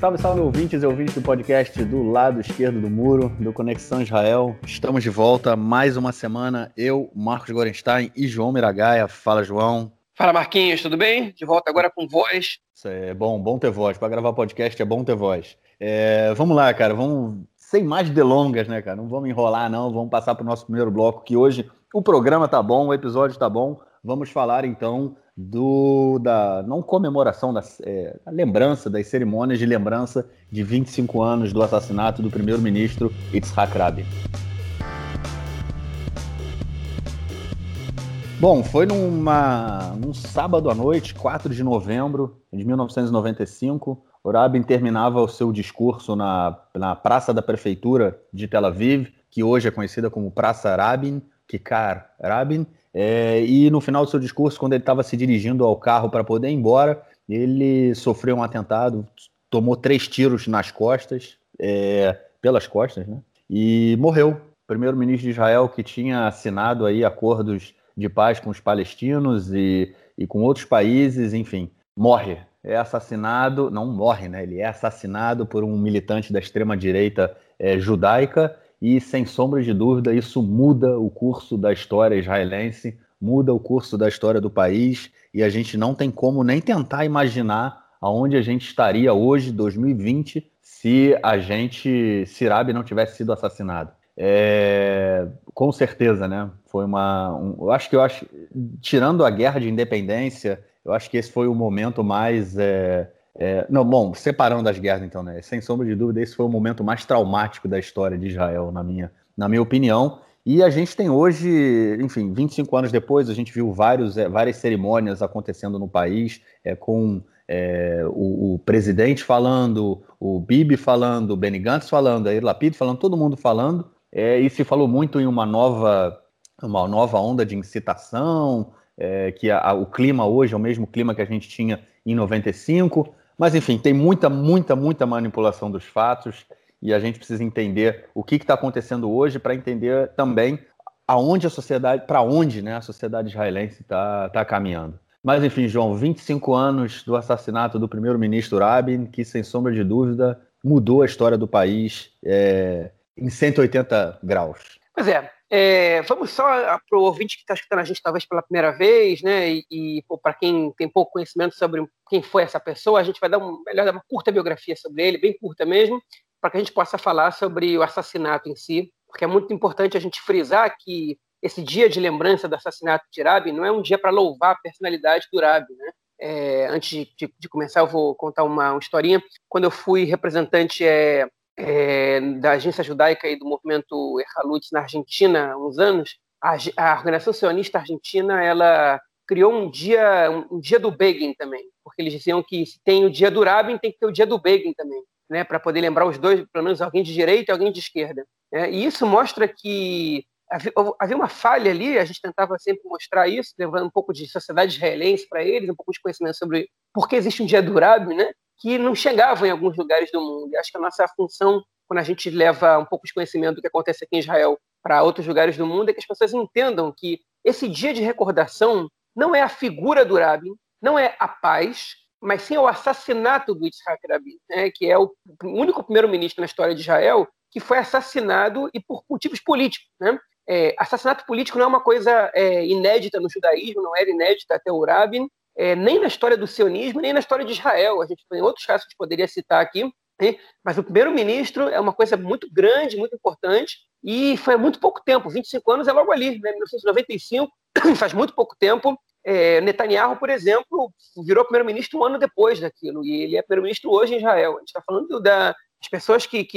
Salve, salve ouvintes e ouvintes do podcast do lado esquerdo do muro, do Conexão Israel. Estamos de volta mais uma semana. Eu, Marcos Gorenstein e João Miragaia. Fala, João. Fala, Marquinhos, tudo bem? De volta agora com voz. Isso é bom, bom ter voz. Para gravar podcast é bom ter voz. É, vamos lá, cara, vamos sem mais delongas, né, cara? Não vamos enrolar, não. Vamos passar para o nosso primeiro bloco, que hoje o programa tá bom, o episódio tá bom. Vamos falar então do da não comemoração da é, lembrança das cerimônias de lembrança de 25 anos do assassinato do primeiro-ministro Yitzhak Rabin. Bom, foi numa, num sábado à noite, 4 de novembro de 1995. O Rabin terminava o seu discurso na, na Praça da Prefeitura de Tel Aviv, que hoje é conhecida como Praça Rabin, Kikar Rabin, é, e no final do seu discurso, quando ele estava se dirigindo ao carro para poder ir embora, ele sofreu um atentado, tomou três tiros nas costas, é, pelas costas, né? E morreu. Primeiro-ministro de Israel que tinha assinado aí acordos de paz com os palestinos e, e com outros países, enfim, morre. É assassinado, não morre, né? Ele é assassinado por um militante da extrema-direita é, judaica e, sem sombra de dúvida, isso muda o curso da história israelense, muda o curso da história do país, e a gente não tem como nem tentar imaginar aonde a gente estaria hoje, 2020, se a gente, se Rabi não tivesse sido assassinado. É, com certeza, né? Foi uma. Um, eu acho que eu acho, tirando a guerra de independência, eu acho que esse foi o momento mais é, é, não, bom, separando as guerras, então, né? Sem sombra de dúvida, esse foi o momento mais traumático da história de Israel, na minha, na minha opinião. E a gente tem hoje, enfim, 25 anos depois, a gente viu vários, é, várias cerimônias acontecendo no país, é, com é, o, o, presidente falando, o Bibi falando, o Benny Gantz falando, a Lapid falando, todo mundo falando, é, e se falou muito em uma nova, uma nova onda de incitação, é, que a, a, o clima hoje é o mesmo clima que a gente tinha em 95. Mas, enfim, tem muita, muita, muita manipulação dos fatos e a gente precisa entender o que está acontecendo hoje para entender também aonde a sociedade, para onde né, a sociedade israelense está tá caminhando. Mas, enfim, João, 25 anos do assassinato do primeiro-ministro Rabin, que, sem sombra de dúvida, mudou a história do país é, em 180 graus. Pois é, é, vamos só para o ouvinte que está escutando a gente talvez pela primeira vez, né? E, e para quem tem pouco conhecimento sobre quem foi essa pessoa, a gente vai dar um, melhor dar uma curta biografia sobre ele, bem curta mesmo, para que a gente possa falar sobre o assassinato em si, porque é muito importante a gente frisar que esse dia de lembrança do assassinato de Rabi não é um dia para louvar a personalidade do Rabi, né? É, antes de, de, começar, eu vou contar uma, uma historinha. Quando eu fui representante é, é, da agência judaica e do movimento Erhalut na Argentina há uns anos, a, a, organização sionista argentina ela criou um dia um, um, dia do Begin também, porque eles diziam que se tem o dia do Rabin, tem que ter o dia do Begin também, né, para poder lembrar os dois, pelo menos alguém de direita e alguém de esquerda. Né? E isso mostra que havia, uma falha ali, a gente tentava sempre mostrar isso, levando um pouco de sociedade israelense para eles, um pouco de conhecimento sobre por que existe um dia do Rabin, né? Que não chegavam em alguns lugares do mundo. E acho que a nossa função, quando a gente leva um pouco de conhecimento do que acontece aqui em Israel para outros lugares do mundo, é que as pessoas entendam que esse dia de recordação não é a figura do Rabin, não é a paz, mas sim o assassinato do Yitzhak Rabin, né, que é o único primeiro-ministro na história de Israel que foi assassinado e por motivos políticos. Né? É, assassinato político não é uma coisa é, inédita no judaísmo, não era inédita até o Rabin, é, nem na história do sionismo, nem na história de Israel. A gente tem outros casos que poderia citar aqui, né? mas o primeiro-ministro é uma coisa muito grande, muito importante, e foi há muito pouco tempo 25 anos é logo ali, né? 1995, faz muito pouco tempo. É, Netanyahu, por exemplo, virou primeiro-ministro um ano depois daquilo, e ele é primeiro-ministro hoje em Israel. A gente está falando das pessoas que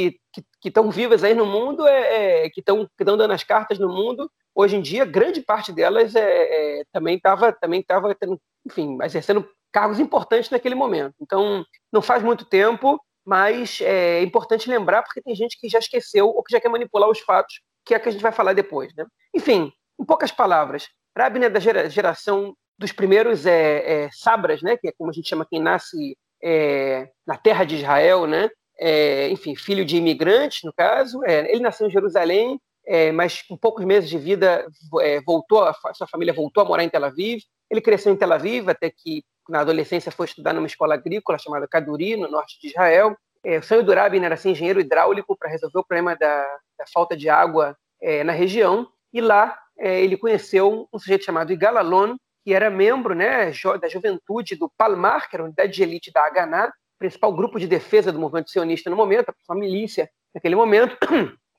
estão vivas aí no mundo, é, é que estão dando as cartas no mundo, hoje em dia, grande parte delas é, é também estava também tava tendo enfim, exercendo cargos importantes naquele momento. Então, não faz muito tempo, mas é importante lembrar porque tem gente que já esqueceu ou que já quer manipular os fatos, que é que a gente vai falar depois. Né? Enfim, em poucas palavras, Rabin é da geração dos primeiros é, é, sabras, né? que é como a gente chama quem nasce é, na terra de Israel, né? É, enfim, filho de imigrantes, no caso. É, ele nasceu em Jerusalém, é, mas com poucos meses de vida é, voltou, a sua família voltou a morar em Tel Aviv. Ele cresceu em Tel Aviv até que na adolescência foi estudar numa escola agrícola chamada Kaduri, no norte de Israel. É, o sonho do Rabin era ser engenheiro hidráulico para resolver o problema da, da falta de água é, na região, e lá é, ele conheceu um sujeito chamado Igalalon, que era membro né, da juventude do Palmar, que era a unidade de elite da Haganah, principal grupo de defesa do movimento sionista no momento, a milícia naquele momento,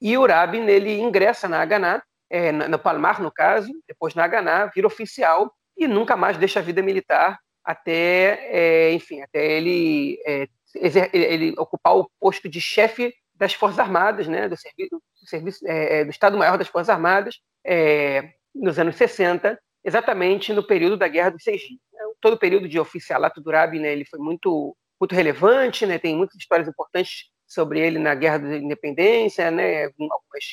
e o Rabin ele ingressa na Haganah, é, no Palmar, no caso, depois na Haganah, vira oficial e nunca mais deixa a vida militar até, é, enfim, até ele, é, ele ocupar o posto de chefe das Forças Armadas, né, do serviço, do, serviço, é, é, do Estado-Maior das Forças Armadas, é, nos anos 60, exatamente no período da Guerra dos Seis. Né. Todo o período de oficialato do Rabin, né, ele foi muito, muito relevante, né, tem muitas histórias importantes sobre ele na Guerra da Independência, né,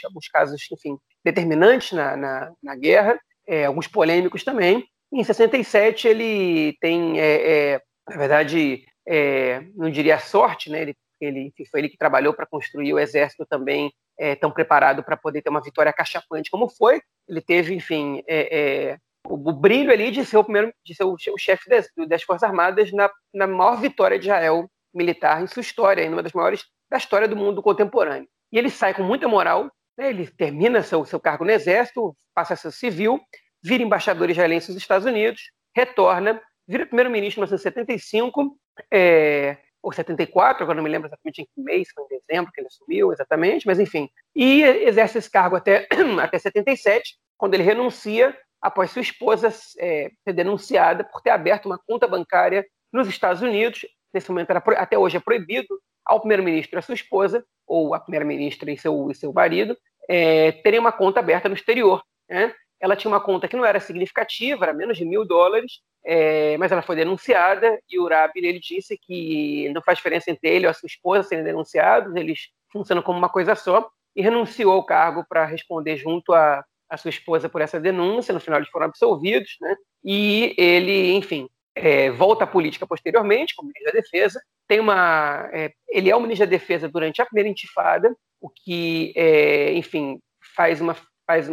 alguns, casos, enfim, determinantes na, na, na guerra, é, alguns polêmicos também. Em 67 ele tem, é, é, na verdade, é, não diria sorte, né, ele, ele foi ele que trabalhou para construir o exército também é, tão preparado para poder ter uma vitória cachapante como foi. Ele teve, enfim, é, o, o, brilho ali de ser o primeiro, de ser o, o chefe das, das Forças Armadas na, na maior vitória de Israel militar em sua história, em uma das maiores da história do mundo contemporâneo. E ele sai com muita moral, né? ele termina seu, seu cargo no Exército, passa a ser civil, vira embaixador israelense nos Estados Unidos, retorna, vira primeiro-ministro em 1975, é, ou 74, agora não me lembro exatamente em que mês, foi em dezembro que ele assumiu exatamente, mas enfim. E exerce esse cargo até, até 77, quando ele renuncia após sua esposa é, ser denunciada por ter aberto uma conta bancária nos Estados Unidos. Nesse momento, era, até hoje é proibido ao primeiro-ministro e à sua esposa, ou a primeira-ministra e seu, e seu marido, é, terem uma conta aberta no exterior. Né? Ela tinha uma conta que não era significativa, era menos de mil dólares, é, mas ela foi denunciada e o Rabi ele disse que não faz diferença entre ele ou a sua esposa serem denunciados, eles funcionam como uma coisa só, e renunciou ao cargo para responder junto a sua esposa por essa denúncia. No final, eles foram absolvidos, né? e ele, enfim, é, volta à política posteriormente, como ministro da Defesa. Tem uma, é, ele é o ministro da Defesa durante a primeira intifada, o que, é, enfim, faz uma faz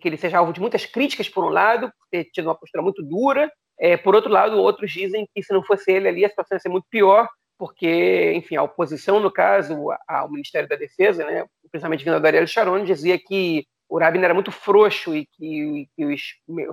que ele seja alvo de muitas críticas por um lado, por ter tido uma postura muito dura. É, por outro lado, outros dizem que se não fosse ele ali a situação ia ser muito pior, porque, enfim, a oposição, no caso, ao Ministério da Defesa, né, principalmente vindo da Ariel Sharon, dizia que o Rabin era muito frouxo e que, que os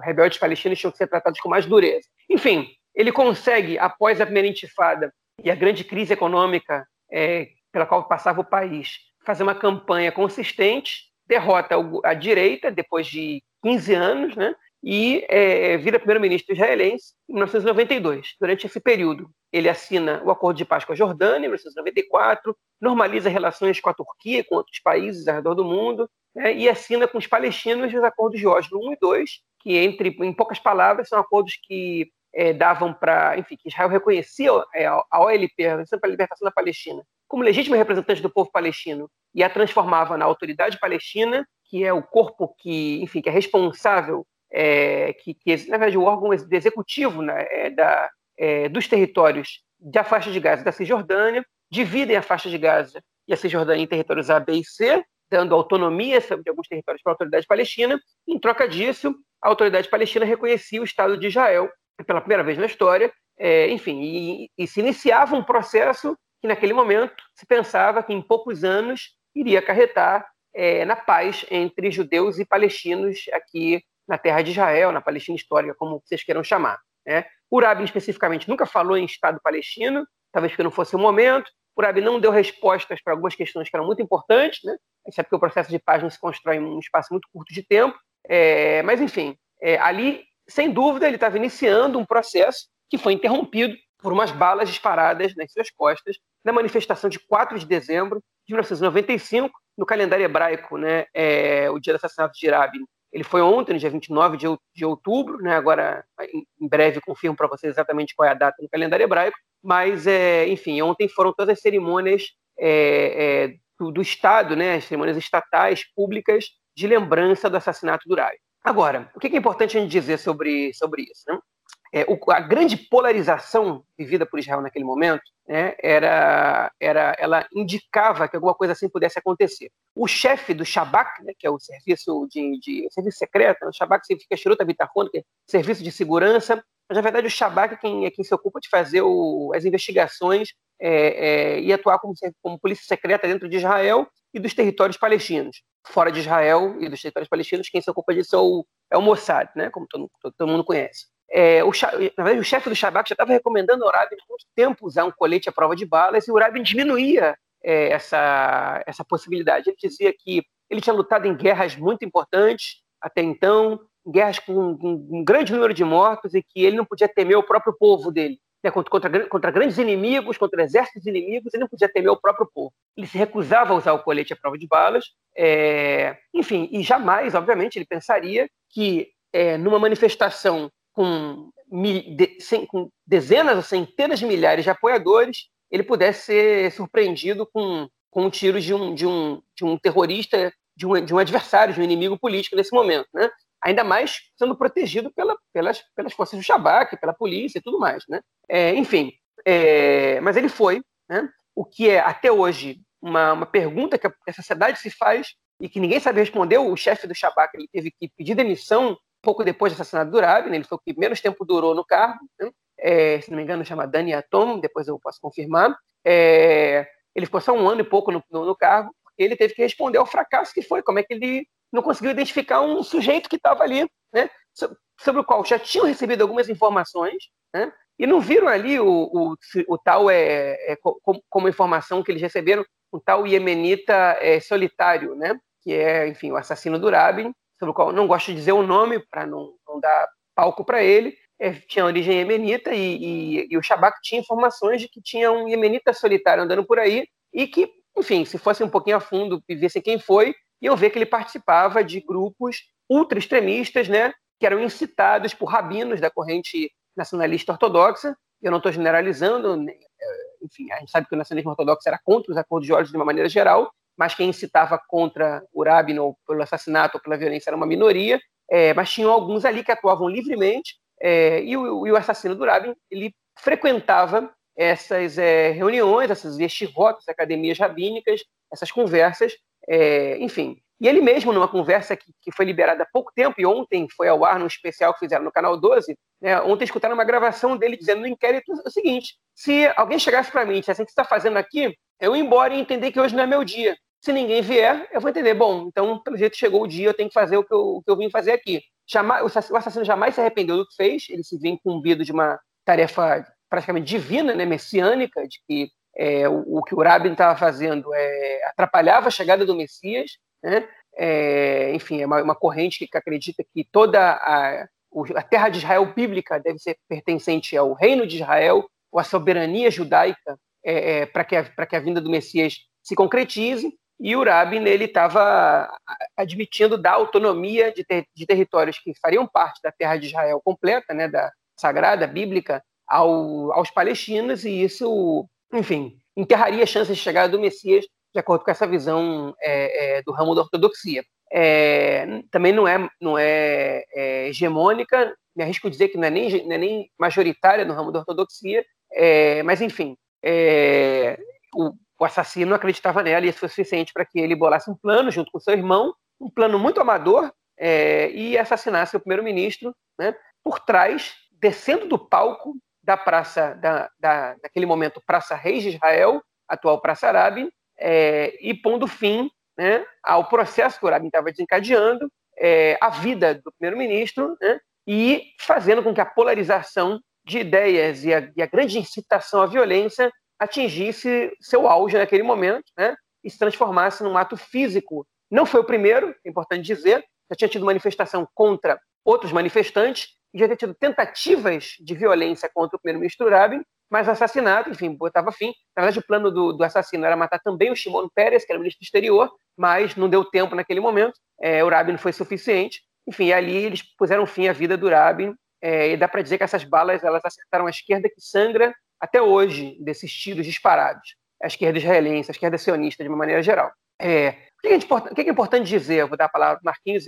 rebeldes palestinos tinham que ser tratados com mais dureza. Enfim, ele consegue, após a primeira intifada e a grande crise econômica é, pela qual passava o país, fazer uma campanha consistente, derrota a direita depois de 15 anos, né? e é, vira primeiro-ministro israelense em 1992. Durante esse período, ele assina o Acordo de Paz com a Jordânia, em 1994, normaliza relações com a Turquia, com outros países ao redor do mundo, né, e assina com os palestinos os Acordos de Oslo 1 e 2, que, entre, em poucas palavras, são acordos que é, davam para, enfim, que Israel reconhecia é, a OLP, a Organização para a Libertação da Palestina, como legítima representante do povo palestino e a transformava na Autoridade Palestina, que é o corpo que, enfim, que é responsável, é, que, que, na verdade, o órgão executivo né, é, da, é, dos territórios da faixa de Gaza da Cisjordânia, dividem a faixa de Gaza e a Cisjordânia em territórios A, B e C, dando autonomia de alguns territórios para a Autoridade Palestina. Em troca disso, a Autoridade Palestina reconhecia o Estado de Israel pela primeira vez na história, é, enfim, e, e, se iniciava um processo que naquele momento se pensava que em poucos anos iria acarretar é, na paz entre judeus e palestinos aqui na terra de Israel, na Palestina histórica, como vocês queiram chamar. Né? O Rabin especificamente nunca falou em Estado palestino, talvez porque não fosse o momento. O Rabin não deu respostas para algumas questões que eram muito importantes, né? Isso é porque o processo de paz não se constrói em um espaço muito curto de tempo. É, mas, enfim, é, ali sem dúvida, ele estava iniciando um processo que foi interrompido por umas balas disparadas nas suas costas na manifestação de 4 de dezembro de 1995, no calendário hebraico, né, é, o dia do assassinato de Rabin. Ele foi ontem, dia 29 de outubro, né, agora em breve confirmo para vocês exatamente qual é a data no calendário hebraico, mas, é, enfim, ontem foram todas as cerimônias é, é do, do, Estado, né, as cerimônias estatais, públicas, de lembrança do assassinato do Rabin. Agora, o que é importante a gente dizer sobre, sobre isso? Né? É, o, a grande polarização vivida por Israel naquele momento né, era, era, ela indicava que alguma coisa assim pudesse acontecer. O chefe do Shabak, né, que é o serviço de, de serviço secreto, né, o Shabak significa Shiruta Bitachon, que é serviço de segurança, mas na verdade o Shabak é quem, é quem se ocupa de fazer o, as investigações é, é, e atuar como, como polícia secreta dentro de Israel e dos territórios palestinos. Fora de Israel e dos territórios palestinos, quem se ocupa disso é o, é o Mossad, né, como todo, todo, todo mundo conhece. É, o, na verdade, o chefe do Shabak já estava recomendando ao Rabin há muito tempo usar um colete à prova de balas e o Rabin diminuía é, essa, essa possibilidade. Ele dizia que ele tinha lutado em guerras muito importantes até então, guerras com, com um grande número de mortos e que ele não podia temer o próprio povo dele. Né, contra, contra, contra, grandes inimigos, contra exércitos inimigos, ele não podia temer o próprio povo. Ele se recusava a usar o colete à prova de balas, é, enfim, e jamais, obviamente, ele pensaria que é, numa manifestação com, com dezenas ou centenas de milhares de apoiadores, ele pudesse ser surpreendido com, com um tiro de um, de um, de um terrorista, de um, de um adversário, de um inimigo político nesse momento. Né? Ainda mais sendo protegido pela, pelas, pelas forças do Shabak, pela polícia e tudo mais. Né? É, enfim, é, mas ele foi, né? o que é até hoje uma, uma pergunta que a, a sociedade se faz e que ninguém sabe responder. O chefe do Shabak ele teve que pedir demissão pouco depois do assassinato do Rabin, ele foi o que menos tempo durou no cargo, né? é, se não me engano chama Dani Atom, depois eu posso confirmar, é, ele ficou só um ano e pouco no, no, no cargo, porque ele teve que responder ao fracasso que foi, como é que ele não conseguiu identificar um sujeito que estava ali, né, sobre o qual já tinham recebido algumas informações, né, e não viram ali o, o, o tal, é, é como, como, informação que eles receberam, o tal iemenita é, solitário, né, que é, enfim, o assassino do Rabin, sobre o qual não gosto de dizer o nome para não, não, dar palco para ele, é, tinha origem iemenita e, e, e, o Shabak tinha informações de que tinha um iemenita solitário andando por aí e que, enfim, se fosse um pouquinho a fundo e vissem quem foi, iam ver que ele participava de grupos ultra extremistas, né, que eram incitados por rabinos da corrente nacionalista ortodoxa. Eu não estou generalizando, né, é, enfim, a gente sabe que o nacionalismo ortodoxo era contra os acordos de Oslo de uma maneira geral, mas quem incitava contra o Rabin ou pelo assassinato ou pela violência era uma minoria, é, mas tinham alguns ali que atuavam livremente, é, e, o, e, o, assassino do Rabin, ele frequentava essas é, reuniões, essas yeshivot, academias rabínicas, essas conversas, é, enfim. E ele mesmo, numa conversa que, que, foi liberada há pouco tempo, e ontem foi ao ar num especial que fizeram no Canal 12, né, ontem escutaram uma gravação dele dizendo no inquérito o seguinte, se alguém chegasse para mim e dissesse, o que você está fazendo aqui? Eu ia embora e entender que hoje não é meu dia. Se ninguém vier, eu vou entender, bom, então, pelo jeito chegou o dia, eu tenho que fazer o que eu, o que eu vim fazer aqui. O assassino jamais se arrependeu do que fez, ele se viu incumbido de uma tarefa praticamente divina, né, messiânica, de que é, o, o, que o Rabin estava fazendo é, atrapalhava a chegada do Messias, né? É, enfim, é uma, uma, corrente que acredita que toda a, a, terra de Israel bíblica deve ser pertencente ao reino de Israel, ou à soberania judaica, é, é para que, que, a vinda do Messias se concretize. E o Rabin ele estava admitindo da autonomia de, ter, de, territórios que fariam parte da terra de Israel completa, né, da sagrada bíblica, ao, aos palestinos, e isso, enfim, enterraria as chances de chegada do Messias, de acordo com essa visão é, é, do ramo da ortodoxia. É, também não é, não é, é, hegemônica, me arrisco dizer que não é nem, não é nem majoritária no ramo da ortodoxia, é, mas enfim, é, o, o assassino acreditava nela e isso foi suficiente para que ele bolasse um plano junto com seu irmão, um plano muito amador, é, e assassinasse o primeiro-ministro né, por trás, descendo do palco da praça, da, da, daquele momento, Praça Reis de Israel, atual Praça Arabin, é, e pondo fim né, ao processo que o Rabin estava desencadeando, é, a vida do primeiro-ministro, né, e fazendo com que a polarização de ideias e a, e a grande incitação à violência atingisse seu auge naquele momento, né? E se transformasse num ato físico. Não foi o primeiro, é importante dizer, já tinha tido manifestação contra outros manifestantes, já tinha tido tentativas de violência contra o primeiro-ministro Rabin, mas assassinato, enfim, botava fim. Na verdade, o plano do, do, assassino era matar também o Shimon Peres, que era ministro do exterior, mas não deu tempo naquele momento, é, o Rabin não foi suficiente. Enfim, ali eles puseram fim à vida do Rabin, é, e dá para dizer que essas balas elas acertaram a esquerda que sangra até hoje desses tiros disparados, a esquerda israelense, a esquerda sionista, de uma maneira geral. É, o, que é o que é importante dizer? Eu vou dar a palavra para Marquinhos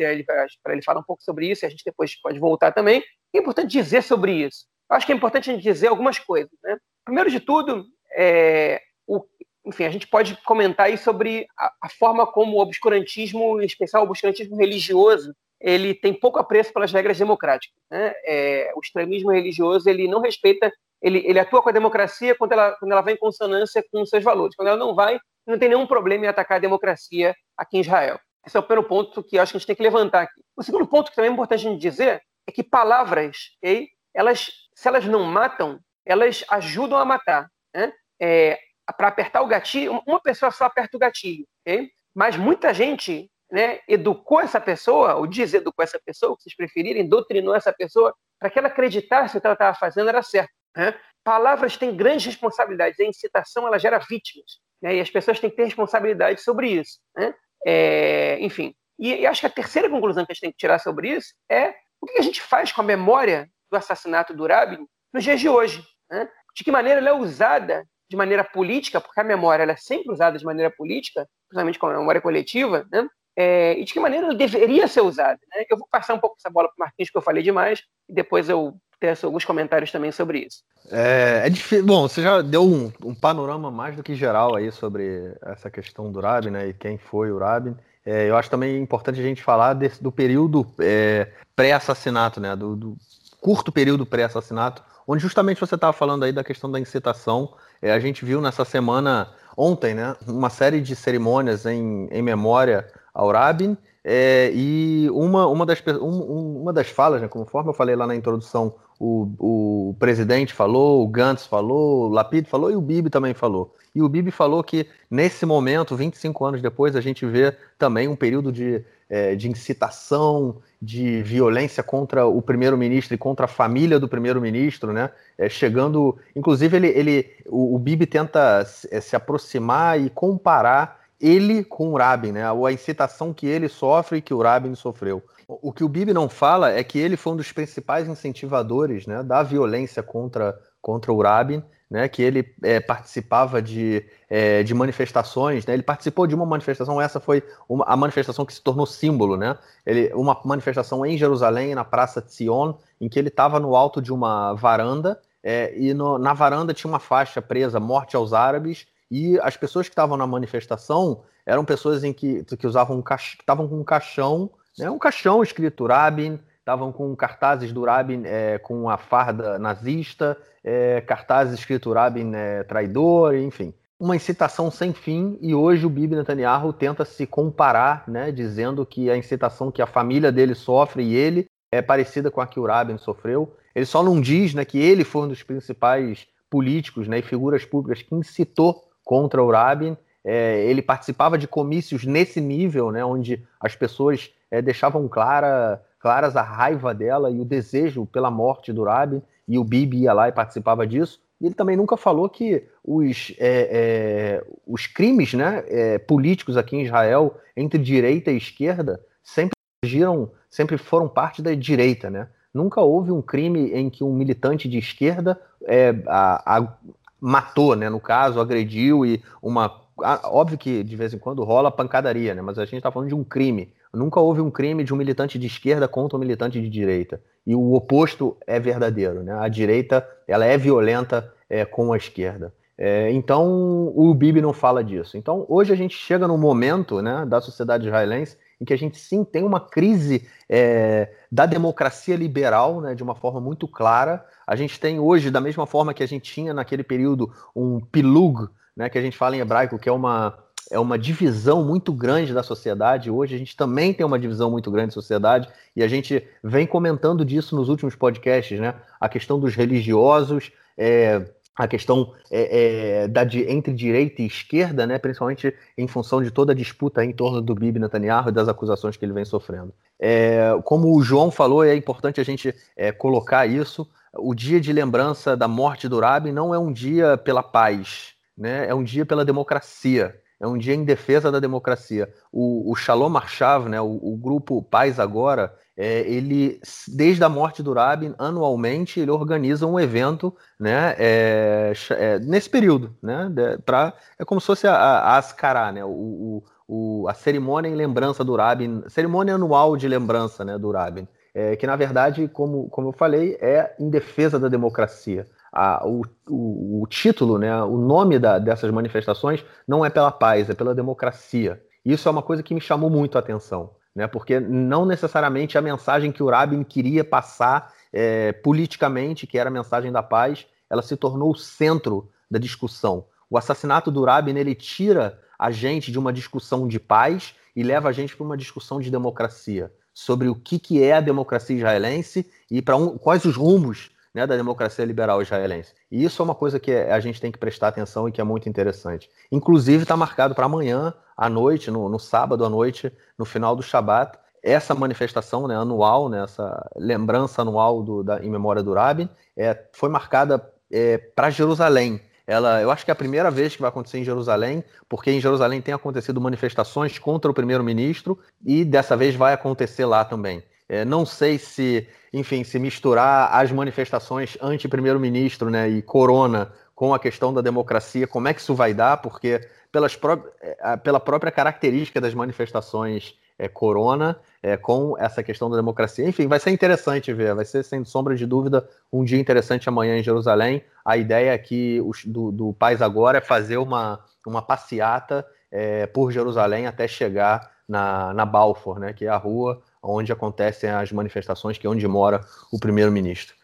para ele falar um pouco sobre isso, e a gente depois pode voltar também. O que é importante dizer sobre isso? acho que é importante a gente dizer algumas coisas. Né? Primeiro de tudo, é, o, enfim, a gente pode comentar aí sobre a, a, forma como o obscurantismo, em especial o obscurantismo religioso, ele tem pouco apreço pelas regras democráticas. Né? É, o extremismo religioso ele não respeita, ele, ele atua com a democracia quando ela, quando ela vai em consonância com os seus valores. Quando ela não vai, não tem nenhum problema em atacar a democracia aqui em Israel. Esse é o primeiro ponto que acho que a gente tem que levantar aqui. O segundo ponto que também é importante a gente dizer é que palavras, okay, elas, se elas não matam, elas ajudam a matar. Né? É, Para apertar o gatilho, uma pessoa só aperta o gatilho, okay? mas muita gente né, educou essa pessoa, ou deseducou essa pessoa, se vocês preferirem, doutrinou essa pessoa, para que ela acreditasse que o que ela estava fazendo era certo. Né? Palavras têm grandes responsabilidades, a incitação ela gera vítimas, né? e as pessoas têm que ter responsabilidade sobre isso. Né? É, enfim, e, e, acho que a terceira conclusão que a gente tem que tirar sobre isso é o que a gente faz com a memória do assassinato do Rabin nos dias de hoje. Né? De que maneira ela é usada de maneira política, porque a memória ela é sempre usada de maneira política, principalmente com a memória coletiva, né? é, e de que maneira ela deveria ser usada. Né? Eu vou passar um pouco essa bola para o Marquinhos, que eu falei demais, e depois eu teço alguns comentários também sobre isso. É, é difícil. Bom, você já deu um, um, panorama mais do que geral aí sobre essa questão do Rabin né, e quem foi o Rabin. É, eu acho também importante a gente falar desse, do período é, pré-assassinato, né, do, do, curto período pré-assassinato, onde justamente você estava falando aí da questão da incitação. É, a gente viu nessa semana, ontem, né, uma série de cerimônias em, em memória ao Rabin, é, e uma, uma, das, um, uma das falas, né, conforme eu falei lá na introdução, o, o presidente falou, o Gantz falou, o Lapid falou e o Bibi também falou. E o Bibi falou que nesse momento, 25 anos depois, a gente vê também um período de, é, de incitação, de violência contra o primeiro-ministro e contra a família do primeiro-ministro, né? É, chegando, inclusive ele, ele o, o Bibi tenta se, é, se aproximar e comparar ele com o Rabin, né? A incitação que ele sofre e que o Rabin sofreu. O que o Bibi não fala é que ele foi um dos principais incentivadores né, da violência contra, contra o Rabin, né, que ele é, participava de, é, de manifestações, né, ele participou de uma manifestação, essa foi uma, a manifestação que se tornou símbolo, né, ele, uma manifestação em Jerusalém, na Praça Sion, em que ele estava no alto de uma varanda, é, e no, na varanda tinha uma faixa presa, morte aos árabes, e as pessoas que estavam na manifestação eram pessoas em que, que usavam um estavam com um caixão, né, um caixão escrito Rabin, estavam com cartazes do Rabin é, com a farda nazista, é, cartazes escrito Rabin é, traidor, enfim. Uma incitação sem fim, e hoje o Bibi Netanyahu tenta se comparar, né, dizendo que a incitação que a família dele sofre e ele é parecida com a que o Rabin sofreu. Ele só não diz né, que ele foi um dos principais políticos né, e figuras públicas que incitou contra o Rabin. É, ele participava de comícios nesse nível, né, onde as pessoas é, deixavam clara, claras a raiva dela e o desejo pela morte do Rabin, e o Bibi ia lá e participava disso. E ele também nunca falou que os, é, é os crimes né, é, políticos aqui em Israel, entre direita e esquerda, sempre giram, sempre foram parte da direita, né? Nunca houve um crime em que um militante de esquerda é, a, a, matou, né? No caso, agrediu e uma. Óbvio que de vez em quando rola pancadaria, né? Mas a gente está falando de um crime. Nunca houve um crime de um militante de esquerda contra um militante de direita. E o oposto é verdadeiro, né? A direita ela é violenta é, com a esquerda. É, então o Bibi não fala disso. Então hoje a gente chega no momento né, da sociedade israelense em que a gente sim tem uma crise é, da democracia liberal, né, de uma forma muito clara. A gente tem hoje, da mesma forma que a gente tinha naquele período, um pilug, né, que a gente fala em hebraico, que é uma, é uma divisão muito grande da sociedade. Hoje a gente também tem uma divisão muito grande da sociedade e a gente vem comentando disso nos últimos podcasts, né? A questão dos religiosos, é, a questão é, é, da, entre direita e esquerda, né, principalmente em função de toda a disputa em torno do Bibi Netanyahu e das acusações que ele vem sofrendo. É, como o João falou, é importante a gente é, colocar isso. O dia de lembrança da morte do Rabin não é um dia pela paz, né, é um dia pela democracia é um dia em defesa da democracia. O, o Shalom Arshav, né, o, o, grupo Paz Agora, é, ele, desde a morte do Rabin, anualmente, ele organiza um evento né, é, é, nesse período. Né, pra, é como se fosse a, a Ascará, né, o, o, a cerimônia em lembrança do Rabin, cerimônia anual de lembrança né, do Rabin. é, que na verdade, como, como eu falei, é em defesa da democracia. A, o, o, o, título, né, o nome da, dessas manifestações não é pela paz, é pela democracia. Isso é uma coisa que me chamou muito a atenção, né, porque não necessariamente a mensagem que o Rabin queria passar é, politicamente, que era a mensagem da paz, ela se tornou o centro da discussão. O assassinato do Rabin ele tira a gente de uma discussão de paz e leva a gente para uma discussão de democracia, sobre o que, que é a democracia israelense e para um, quais os rumos né, da democracia liberal israelense. E isso é uma coisa que a gente tem que prestar atenção e que é muito interessante. Inclusive, está marcado para amanhã à noite, no, no, sábado à noite, no final do Shabat, essa manifestação né, anual, né, essa lembrança anual do, da, em memória do Rabin, é, foi marcada é, para Jerusalém. Ela, eu acho que é a primeira vez que vai acontecer em Jerusalém, porque em Jerusalém tem acontecido manifestações contra o primeiro-ministro e dessa vez vai acontecer lá também. É, não sei se, enfim, se misturar as manifestações anti-primeiro-ministro né, e corona com a questão da democracia, como é que isso vai dar, porque pelas pró é, pela própria característica das manifestações é, corona, é, com essa questão da democracia. Enfim, vai ser interessante ver, vai ser, sem sombra de dúvida, um dia interessante amanhã em Jerusalém. A ideia aqui do, do Paz Agora é fazer uma, uma passeata é, por Jerusalém até chegar na, na Balfour, né, que é a rua onde acontecem as manifestações, que é onde mora o primeiro-ministro.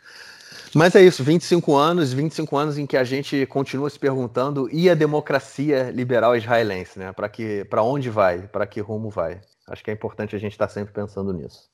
Mas é isso, 25 anos, 25 anos em que a gente continua se perguntando e a democracia liberal israelense, né? Para que, para onde vai, para que rumo vai? Acho que é importante a gente estar sempre pensando nisso.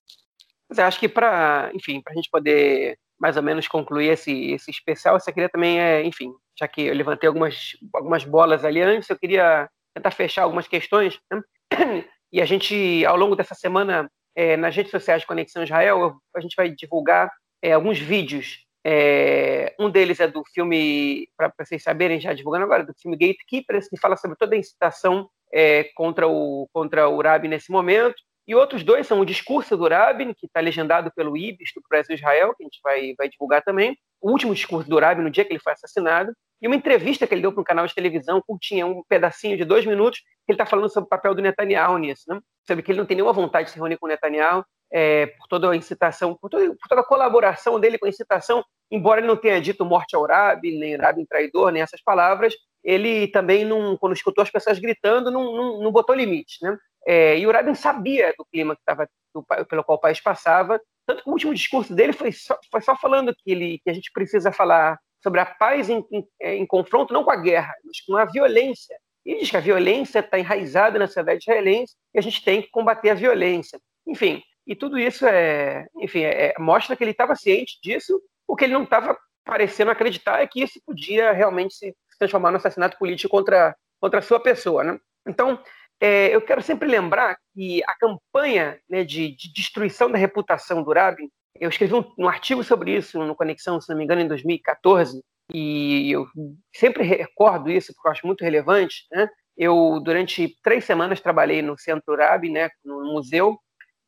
Mas eu acho que para, enfim, para a gente poder mais ou menos concluir esse, esse especial, eu queria também, é, enfim, já que eu levantei algumas, algumas bolas ali antes, eu queria tentar fechar algumas questões. Né? E a gente, ao longo dessa semana, é, nas redes sociais Conexão Israel, a gente vai divulgar é, alguns vídeos. É, um deles é do filme, para vocês saberem, já divulgando agora, do filme Gatekeepers, que fala sobre toda a incitação é, contra, o, contra o Rabin nesse momento. E outros dois são o discurso do Rabin, que está legendado pelo IBIS, do Brasil Israel, que a gente vai, vai divulgar também, o último discurso do Rabin no dia que ele foi assassinado, e uma entrevista que ele deu para um canal de televisão, curtinha, um pedacinho de dois minutos, ele está falando sobre o papel do Netanyahu nisso, né? sobre que ele não tem nenhuma vontade de se reunir com o Netanyahu, é, por toda a incitação, por toda, por toda, a colaboração dele com a incitação, embora ele não tenha dito morte ao Rabi, nem Rabi traidor, nem essas palavras, ele também, não, quando escutou as pessoas gritando, não, não, não botou limite. Né? É, e o Rabin sabia do clima que tava, do, pelo qual o país passava, tanto que o último discurso dele foi só, foi só falando que, ele, que a gente precisa falar sobre a paz em, em, em confronto, não com a guerra, mas com a violência. Ele diz que a violência está enraizada na sociedade israelense e a gente tem que combater a violência. Enfim, e tudo isso é, enfim, é, mostra que ele estava ciente disso. O que ele não estava parecendo acreditar é que isso podia realmente se transformar no assassinato político contra, contra a sua pessoa. Né? Então, é, eu quero sempre lembrar que a campanha né, de, de, destruição da reputação do Rabin, eu escrevi um, um, artigo sobre isso no Conexão, se não me engano, em 2014, e eu sempre recordo isso porque eu acho muito relevante. Né? Eu, durante três semanas, trabalhei no Centro Rabin, né, no museu,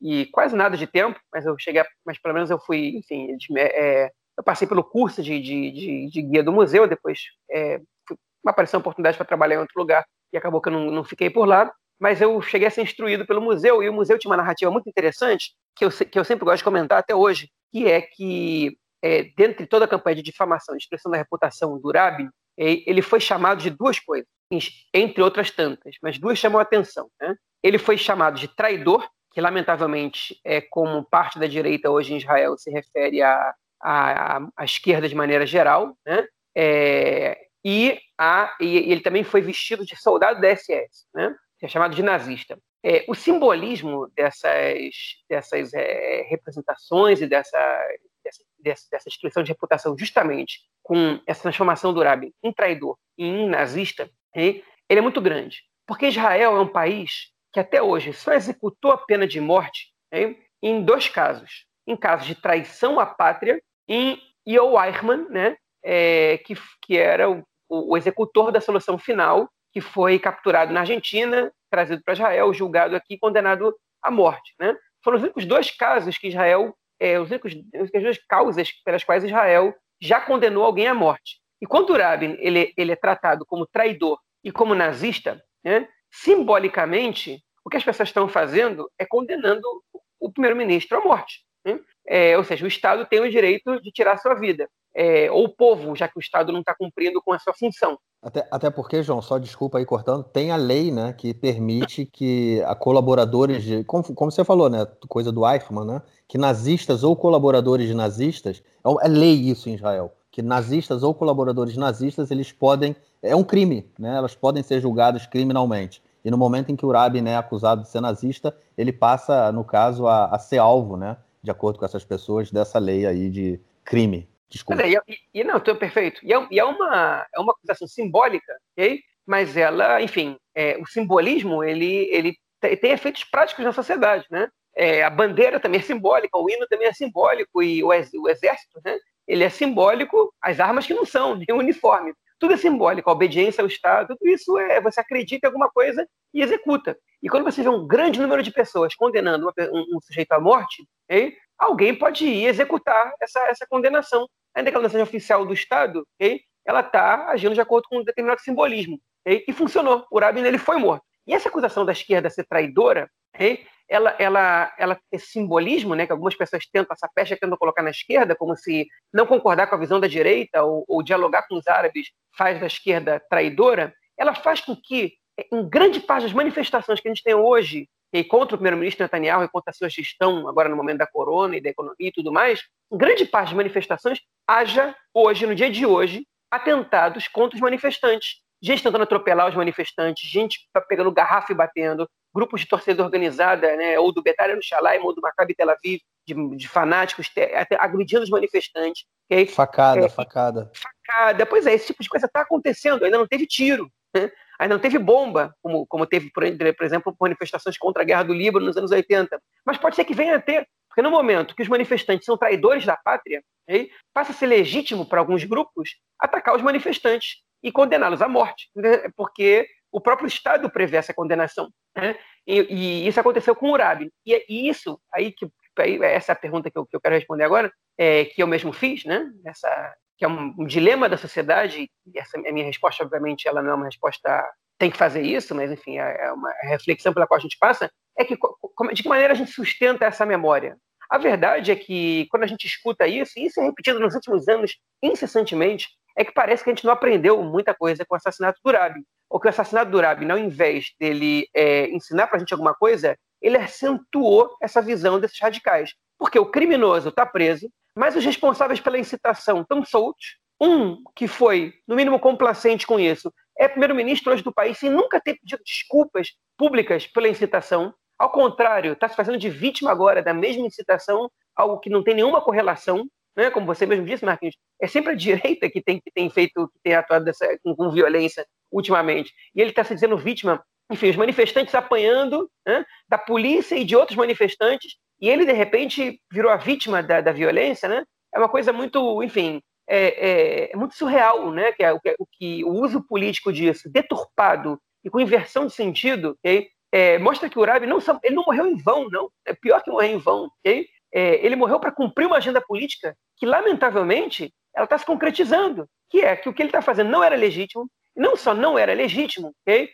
e quase nada de tempo, mas eu cheguei, mas pelo menos eu fui, enfim, é, eu passei pelo curso de, de, de, de guia do museu, depois é, apareceu uma oportunidade para trabalhar em outro lugar e acabou que eu não, não fiquei por lá, mas eu cheguei a ser instruído pelo museu e o museu tinha uma narrativa muito interessante que eu, que eu sempre gosto de comentar até hoje, que é que é, toda a campanha de difamação e destruição da reputação do Rabin, é, ele foi chamado de duas coisas, entre outras tantas, mas duas chamam a atenção. Né? Ele foi chamado de traidor, que lamentavelmente, é, como parte da direita hoje em Israel se refere à, à, à esquerda de maneira geral, né? É, e, a, e ele também foi vestido de soldado da SS, né? que é chamado de nazista. É, o simbolismo dessas, dessas é, representações e dessa, dessa, destruição de reputação, justamente com essa transformação do Rabin em traidor e em nazista, ele é muito grande. Porque Israel é um país que até hoje só executou a pena de morte em dois casos. Em casos de traição à pátria, em Yo Eichmann, né, é, que, que era o o, o executor da solução final, que foi capturado na Argentina, trazido para Israel, julgado aqui, condenado à morte. Né? Foram os únicos dois casos que Israel, é, os únicos, as duas causas pelas quais Israel já condenou alguém à morte. E quando Rabin ele, ele é tratado como traidor e como nazista, né, simbolicamente, o que as pessoas estão fazendo é condenando o primeiro-ministro à morte. Né? É, ou seja, o Estado tem o direito de tirar sua vida. É, ou o povo, já que o Estado não está cumprindo com a sua função. Até, até porque, João, só desculpa aí cortando, tem a lei né, que permite que a colaboradores de. Como, como você falou, né? Coisa do Eichmann, né? Que nazistas ou colaboradores de nazistas. É, é lei isso em Israel. Que nazistas ou colaboradores nazistas, eles podem. É um crime, né? Elas podem ser julgadas criminalmente. E no momento em que o Rabin né, é acusado de ser nazista, ele passa, no caso, a, a ser alvo, né? De acordo com essas pessoas, dessa lei aí de crime. Desculpa. É, e, e, não, então, perfeito. E, é, e é, uma, é uma acusação simbólica, ok? Mas ela, enfim, é, o simbolismo, ele, ele tem efeitos práticos na sociedade, né? É, a bandeira também é simbólica, o hino também é simbólico, e o, o exército, né? Ele é simbólico, as armas que não são, o uniforme tudo é simbólico, a obediência ao Estado, tudo isso é você acredita em alguma coisa e executa. E quando você vê um grande número de pessoas condenando uma, um, um, sujeito à morte, okay, alguém pode ir executar essa, essa condenação. Não seja oficial do Estado, okay, ela está agindo de acordo com um determinado simbolismo. Okay, e funcionou. O Rabin ele foi morto. E essa acusação da esquerda ser traidora, ela, ela, ela, esse simbolismo, né, que algumas pessoas tentam, essa pecha tentam colocar na esquerda, como se não concordar com a visão da direita ou, ou dialogar com os árabes faz da esquerda traidora, ela faz com que, em grande parte das manifestações que a gente tem hoje, e contra o primeiro-ministro Netanyahu e contra a sua gestão, agora no momento da corona e da economia e tudo mais, grande parte das manifestações haja hoje, no dia de hoje, atentados contra os manifestantes. Gente tentando atropelar os manifestantes, gente pegando garrafa e batendo, grupos de torcida organizada, né, ou do Betália no Shalaim, ou do Maccabi Tel Aviv, de, de fanáticos, até agredindo os manifestantes. Okay? Facada, é, facada. Facada. Pois é, esse tipo de coisa está acontecendo, ainda não teve tiro, né? Ainda não teve bomba, como, como teve, por, por exemplo, manifestações contra a guerra do Líbano nos anos 80. Mas pode ser que venha a ter, porque no momento que os manifestantes são traidores da pátria, okay? passa a ser legítimo para alguns grupos atacar os manifestantes e condená-los à morte, né? porque o próprio Estado prevê essa condenação. Né? E, e, isso aconteceu com o Urabi. E, e isso, aí que aí, essa é a pergunta que eu, que eu quero responder agora, é, que eu mesmo fiz, né? Essa, que é um, um dilema da sociedade, e essa a minha resposta, obviamente, ela não é uma resposta tem que fazer isso, mas enfim, é, é uma reflexão pela qual a gente passa, é que de que maneira a gente sustenta essa memória? A verdade é que quando a gente escuta isso, e isso é repetido nos últimos anos incessantemente, é que parece que a gente não aprendeu muita coisa com o assassinato do Urabi ou que o assassinato do Urabi, ao invés dele é, ensinar para a gente alguma coisa, ele acentuou essa visão desses radicais. Porque o criminoso está preso, mas os responsáveis pela incitação estão soltos. Um que foi, no mínimo, complacente com isso, é primeiro-ministro hoje do país e nunca ter pedido desculpas públicas pela incitação. Ao contrário, está se fazendo de vítima agora da mesma incitação, algo que não tem nenhuma correlação, né? como você mesmo disse, Marquinhos. É sempre a direita que tem, que tem feito, que tem atuado dessa, com, com violência ultimamente. E ele está se dizendo vítima, enfim, os manifestantes apanhando né, da polícia e de outros manifestantes, e ele, de repente, virou a vítima da, da violência, né? É uma coisa muito, enfim, é, é, é muito surreal, né? Que é, o, que, que, o uso político disso, deturpado e com inversão de sentido, okay? É, mostra que o Urabi não, ele não morreu em vão, não. É pior que morrer em vão. Okay? É, ele morreu para cumprir uma agenda política que, lamentavelmente, ela está se concretizando, que é que o que ele está fazendo não era legítimo, não só não era legítimo, okay?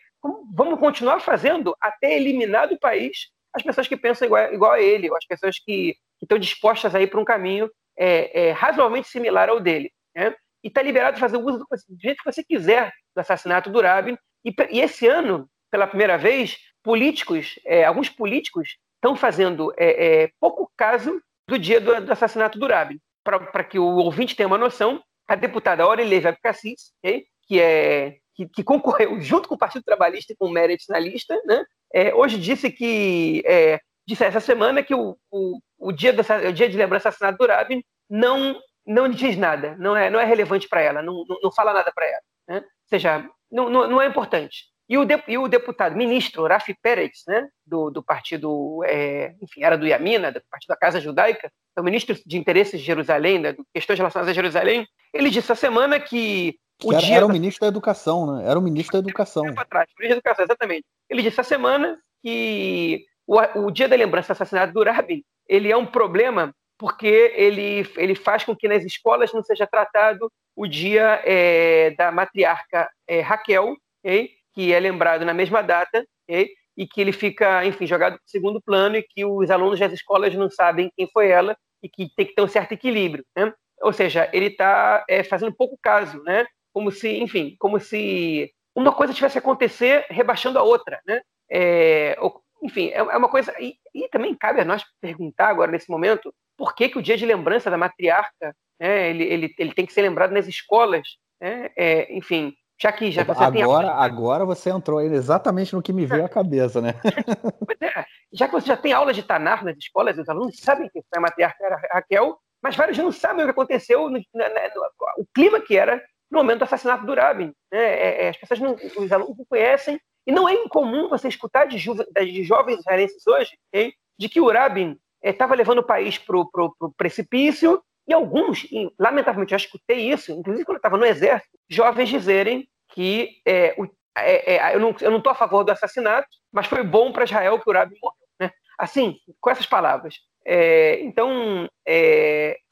vamos continuar fazendo até eliminar do país as pessoas que pensam igual, igual a ele, ou as pessoas que, estão dispostas a ir para um caminho é, é, razoavelmente similar ao dele. Né? E está liberado de fazer o uso do, do jeito que você quiser do assassinato do Rabin. E, e esse ano, pela primeira vez, políticos, é, alguns políticos estão fazendo é, é, pouco caso do dia do, do assassinato do Rabin. Para que o ouvinte tenha uma noção, a deputada Aurelia Abcacis, okay? que, é, que, que, concorreu junto com o Partido Trabalhista e com o Meretz na lista, né? É, hoje disse que é, disse essa semana que o, o, o, dia dessa, o dia de lembrança assassinado do Rabin não não diz nada, não é não é relevante para ela, não, não, não, fala nada para ela, né? ou seja, não, não, não é importante. E o, de, e o deputado ministro Rafi Peretz, né, do, do partido, é, enfim, era do Yamina, do partido da Casa Judaica, é o ministro de Interesses de Jerusalém, né, questões relacionadas a Jerusalém, ele disse essa semana que o era, dia era o ministro da Educação, né? Era o ministro da Educação. Tempo atrás, ministro da Educação, exatamente. Ele disse essa semana que o, o dia da lembrança do assassinato do Rabin, ele é um problema porque ele, ele faz com que nas escolas não seja tratado o dia é, da matriarca é, Raquel, okay? que é lembrado na mesma data, okay? e que ele fica, enfim, jogado para segundo plano e que os alunos das escolas não sabem quem foi ela e que tem que ter um certo equilíbrio, né? Ou seja, ele está é, fazendo pouco caso, né? Como se, enfim, como se uma coisa tivesse a acontecer rebaixando a outra, né? É, enfim, é, é uma coisa. E, e, também cabe a nós perguntar agora, nesse momento, por que, que o dia de lembrança da matriarca né, ele, ele, ele tem que ser lembrado nas escolas? Né? É, enfim, já que já você agora, tem agora você entrou exatamente no que me veio à cabeça, né? pois é, já que você já tem aula de Tanar nas escolas, os alunos sabem que a matriarca era Raquel, mas vários não sabem o que aconteceu, no, no, no, o clima que era no momento do assassinato do Rabin. Né? É, é, as pessoas não, os alunos não conhecem e não é incomum você escutar de, ju de jovens israelenses hoje okay, de que o Rabin estava eh, levando o país para o precipício e alguns, e, lamentavelmente, já escutei isso, inclusive quando eu estava no exército, jovens dizerem que é, o, é, é, eu não estou a favor do assassinato, mas foi bom para Israel que o Rabin morreu. Né? Assim, com essas palavras. Então,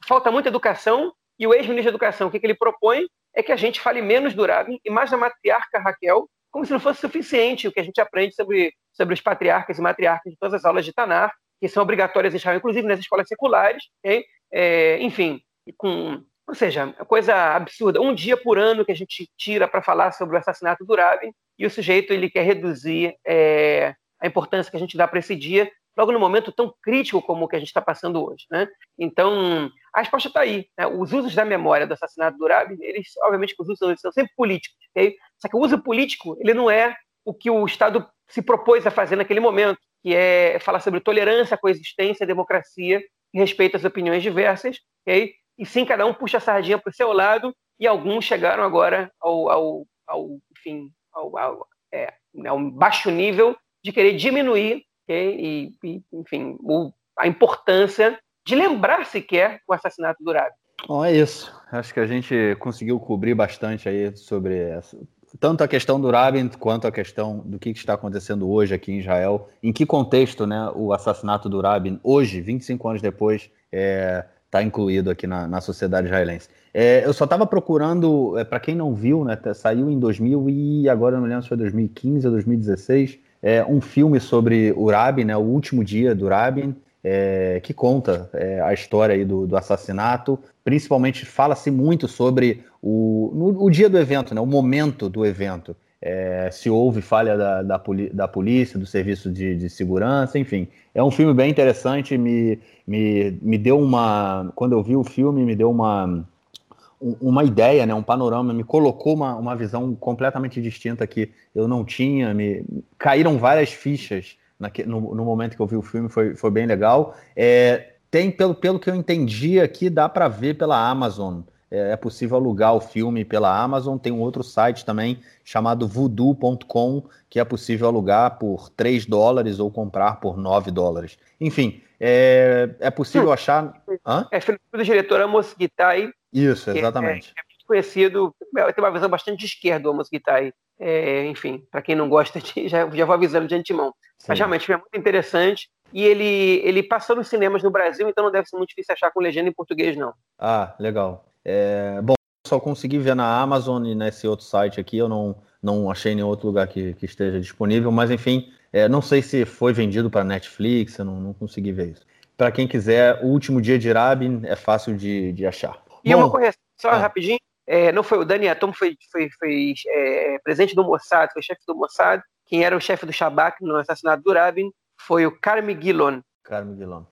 falta muita educação, e o ex-ministro da Educação, o que, que, ele propõe é que a gente fale menos do Rabin e mais da matriarca Raquel, como se não fosse suficiente o que a gente aprende sobre, sobre os patriarcas e matriarcas de todas as aulas de Tanar, que são obrigatórias em Israel, inclusive nas escolas seculares, okay? é, enfim, com, ou seja, é coisa absurda. Um dia por ano que a gente tira para falar sobre o assassinato do Rabin e o sujeito ele quer reduzir é, a importância que a gente dá para esse dia, logo no momento tão crítico como o que a gente está passando hoje. Né? Então, a resposta está aí. Né? Os usos da memória do assassinato do Rabin, eles, obviamente, os usos são sempre políticos. Okay? Só que o uso político ele não é o que o Estado se propôs a fazer naquele momento, que é falar sobre tolerância, coexistência, democracia respeito às opiniões diversas. Okay? E sim, cada um puxa a sardinha para o seu lado e alguns chegaram agora ao, ao, ao enfim, ao, ao, é, ao baixo nível de querer diminuir okay? e, e, enfim, o, a importância de lembrar sequer o assassinato do Rabi. Bom, é isso. Acho que a gente conseguiu cobrir bastante aí sobre essa, tanto a questão do Rabin quanto a questão do que está acontecendo hoje aqui em Israel. Em que contexto né, o assassinato do Rabin, hoje, 25 anos depois, está é, tá incluído aqui na, na sociedade israelense. É, eu só estava procurando, é, para quem não viu, né, saiu em 2000 e agora eu não lembro se foi 2015 ou 2016, é, um filme sobre o Rabin, né, o último dia do Rabin, é, que conta é, a história aí do, do assassinato. Principalmente fala-se muito sobre o, no, o dia do evento, né, o momento do evento. É, se houve falha da, da, da, polícia, do serviço de, de, segurança, enfim. É um filme bem interessante, me, me, me deu uma. Quando eu vi o filme, me deu uma, uma ideia, né, um panorama, me colocou uma, uma visão completamente distinta que eu não tinha, me caíram várias fichas no, no, momento que eu vi o filme, foi, foi bem legal. É, tem, pelo, pelo que eu entendi aqui, dá para ver pela Amazon. É, é, possível alugar o filme pela Amazon. Tem um outro site também chamado voodoo.com que é possível alugar por 3 dólares ou comprar por 9 dólares. Enfim, é, é possível achar. Hã? É filme do diretor Amos Gitai. Isso, exatamente. É, é conhecido, tem uma visão bastante de esquerda do Amos Gitai. É, enfim, para quem não gosta, de, já, já vou avisando de antemão. Sim. Mas realmente é muito interessante. E ele, ele passou nos cinemas no Brasil, então não deve ser muito difícil achar com legenda em português, não. Ah, legal. É, bom, só consegui ver na Amazon e nesse outro site aqui, eu não, não achei nenhum outro lugar que, que esteja disponível, mas enfim, é, não sei se foi vendido para Netflix, eu não, não consegui ver isso. Para quem quiser, o último dia de Rabin é fácil de, de achar. E Bom, uma correção, só ah. rapidinho, é, não foi o Dani Atom, foi, foi, foi é, presidente do Mossad, foi chefe do Mossad. Quem era o chefe do Shabak no assassinato do Rabin foi o Carmi Gilon. Carmi Gilon.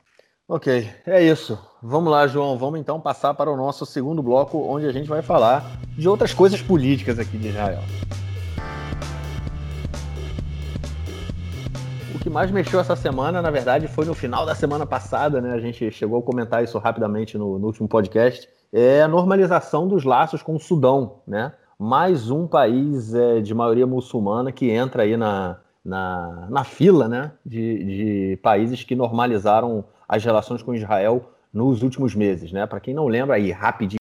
Ok, é isso. Vamos lá, João. Vamos então passar para o nosso segundo bloco, onde a gente vai falar de outras coisas políticas aqui de Israel. Que mais mexeu essa semana, na verdade, foi no final da semana passada, né? A gente chegou a comentar isso rapidamente no, no último podcast é a normalização dos laços com o Sudão, né? Mais um país é, de maioria muçulmana que entra aí na, na, na fila né? de, de países que normalizaram as relações com Israel nos últimos meses. Né? Para quem não lembra, aí, rapidinho,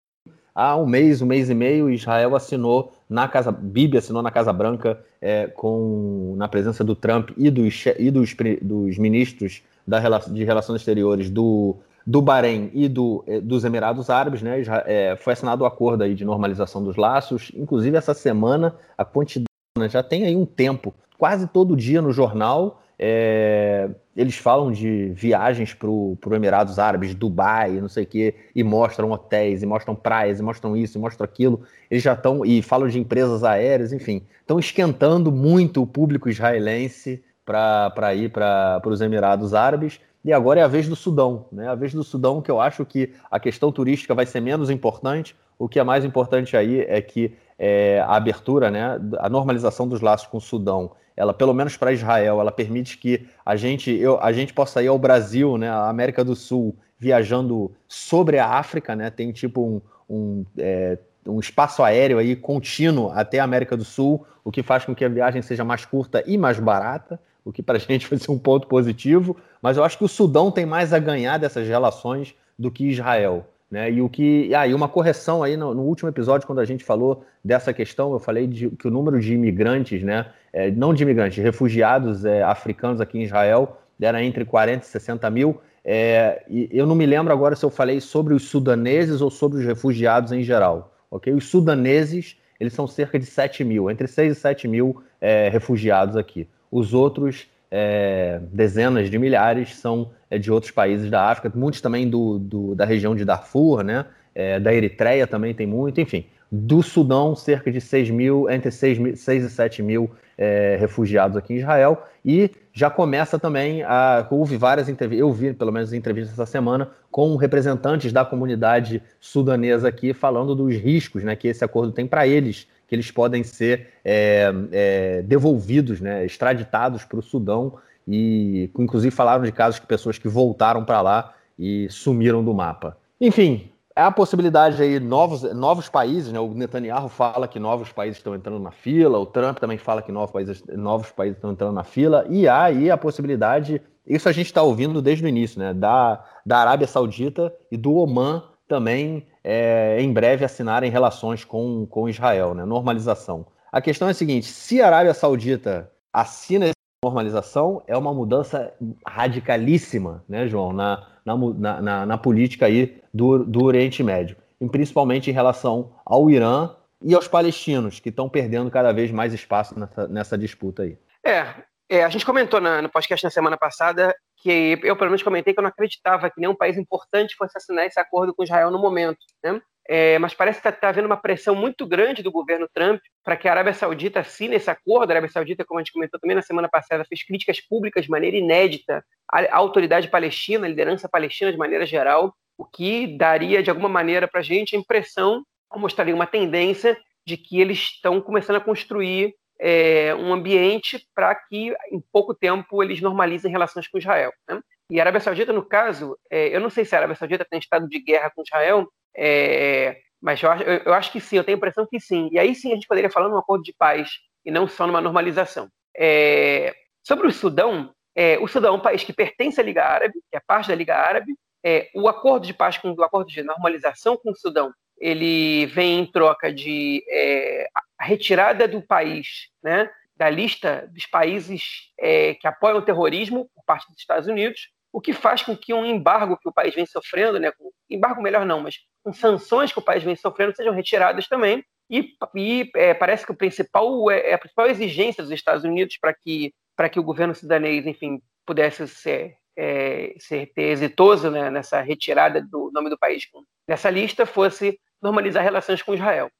há um mês, um mês e meio, Israel assinou na Casa, Bibi assinou na Casa Branca é, com na presença do Trump e dos, e dos, dos ministros da, de Relações Exteriores do do Bahrein e do, eh, dos Emirados Árabes, né? É, foi assinado o acordo aí de normalização dos laços. Inclusive, essa semana, a quantidade né, já tem aí um tempo, quase todo dia no jornal, é, eles falam de viagens para os Emirados Árabes, Dubai, não sei o quê, e mostram hotéis, e mostram praias, e mostram isso, e mostram aquilo. Eles já estão, e falam de empresas aéreas, enfim, estão esquentando muito o público israelense para ir para os Emirados Árabes. E agora é a vez do Sudão, né? A vez do Sudão que eu acho que a questão turística vai ser menos importante. O que é mais importante aí é que é, a abertura, né, a normalização dos laços com o Sudão ela pelo menos para Israel, ela permite que a gente, eu, a gente possa ir ao Brasil, né, à América do Sul, viajando sobre a África, né, tem tipo um, um, é, um espaço aéreo aí contínuo até a América do Sul, o que faz com que a viagem seja mais curta e mais barata, o que para a gente vai ser um ponto positivo, mas eu acho que o Sudão tem mais a ganhar dessas relações do que Israel. Né? E o que. Ah, e uma correção aí no, no, último episódio, quando a gente falou dessa questão, eu falei de, que o número de imigrantes, né? É, não de imigrantes, de refugiados é, africanos aqui em Israel era entre 40 e 60 mil. É, e eu não me lembro agora se eu falei sobre os sudaneses ou sobre os refugiados em geral. ok? Os sudaneses, eles são cerca de 7 mil, entre 6 e 7 mil é, refugiados aqui. Os outros é, dezenas de milhares são de outros países da África, muitos também do, do da região de Darfur, né? É, da Eritreia também tem muito, enfim. Do Sudão, cerca de 6 mil, entre 6, 6 e 7 mil é, refugiados aqui em Israel. E já começa também a. Houve várias entrevistas, eu vi pelo menos entrevistas essa semana, com representantes da comunidade sudanesa aqui, falando dos riscos né, que esse acordo tem para eles que eles podem ser é, é, devolvidos, né, extraditados para o Sudão, e inclusive falaram de casos de pessoas que voltaram para lá e sumiram do mapa. Enfim, há a possibilidade aí novos novos países, né? O Netanyahu fala que novos países estão entrando na fila, o Trump também fala que novos países novos países estão entrando na fila e há aí a possibilidade, isso a gente está ouvindo desde o início, né? Da da Arábia Saudita e do Oman também é, em breve assinarem relações com, com Israel, né? normalização. A questão é a seguinte: se a Arábia Saudita assina normalização, é uma mudança radicalíssima, né, João, na, na, na, na política aí do, do Oriente Médio, e principalmente em relação ao Irã e aos palestinos, que estão perdendo cada vez mais espaço nessa, nessa disputa aí. É, é, a gente comentou na, no podcast na semana passada que eu, pelo menos, comentei que eu não acreditava que nenhum país importante fosse assinar esse acordo com Israel no momento. Né? É, mas parece que está tá havendo uma pressão muito grande do governo Trump para que a Arábia Saudita assine esse acordo. A Arábia Saudita, como a gente comentou também na semana passada, fez críticas públicas de maneira inédita à autoridade palestina, à liderança palestina de maneira geral, o que daria, de alguma maneira, para a gente a impressão, ou mostraria uma tendência de que eles estão começando a construir é, um ambiente para que, em pouco tempo, eles normalizem relações com Israel. Né? E a Arábia Saudita, no caso, é, eu não sei se a Arábia Saudita tem estado de guerra com Israel, é, mas eu acho, eu, eu acho, que sim, eu tenho a impressão que sim. E aí sim a gente poderia falar num acordo de paz e não só numa normalização. É, sobre o Sudão, é, o Sudão é um país que pertence à Liga Árabe, que é parte da Liga Árabe. É, o acordo de paz, com, o acordo de normalização com o Sudão ele vem em troca de é, a retirada do país, né, da lista dos países é, que apoiam o terrorismo por parte dos Estados Unidos, o que faz com que um embargo que o país vem sofrendo, né, embargo melhor não, mas com sanções que o país vem sofrendo sejam retiradas também. E, e é, parece que o principal, é, é, a principal exigência dos Estados Unidos para que, para que o governo sudanês, enfim, pudesse ser, é, ser exitoso né, nessa retirada do nome do país nessa lista fosse normalizar relações com Israel.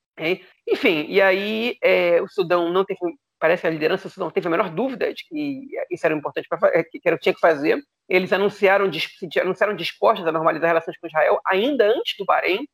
Enfim, e aí é, o Sudão não teve, parece que a liderança Sudão teve a menor dúvida de que isso era importante para é, que era, tinha que fazer. Eles anunciaram, anunciaram dispostos a normalizar relações com Israel ainda antes do Bahrein.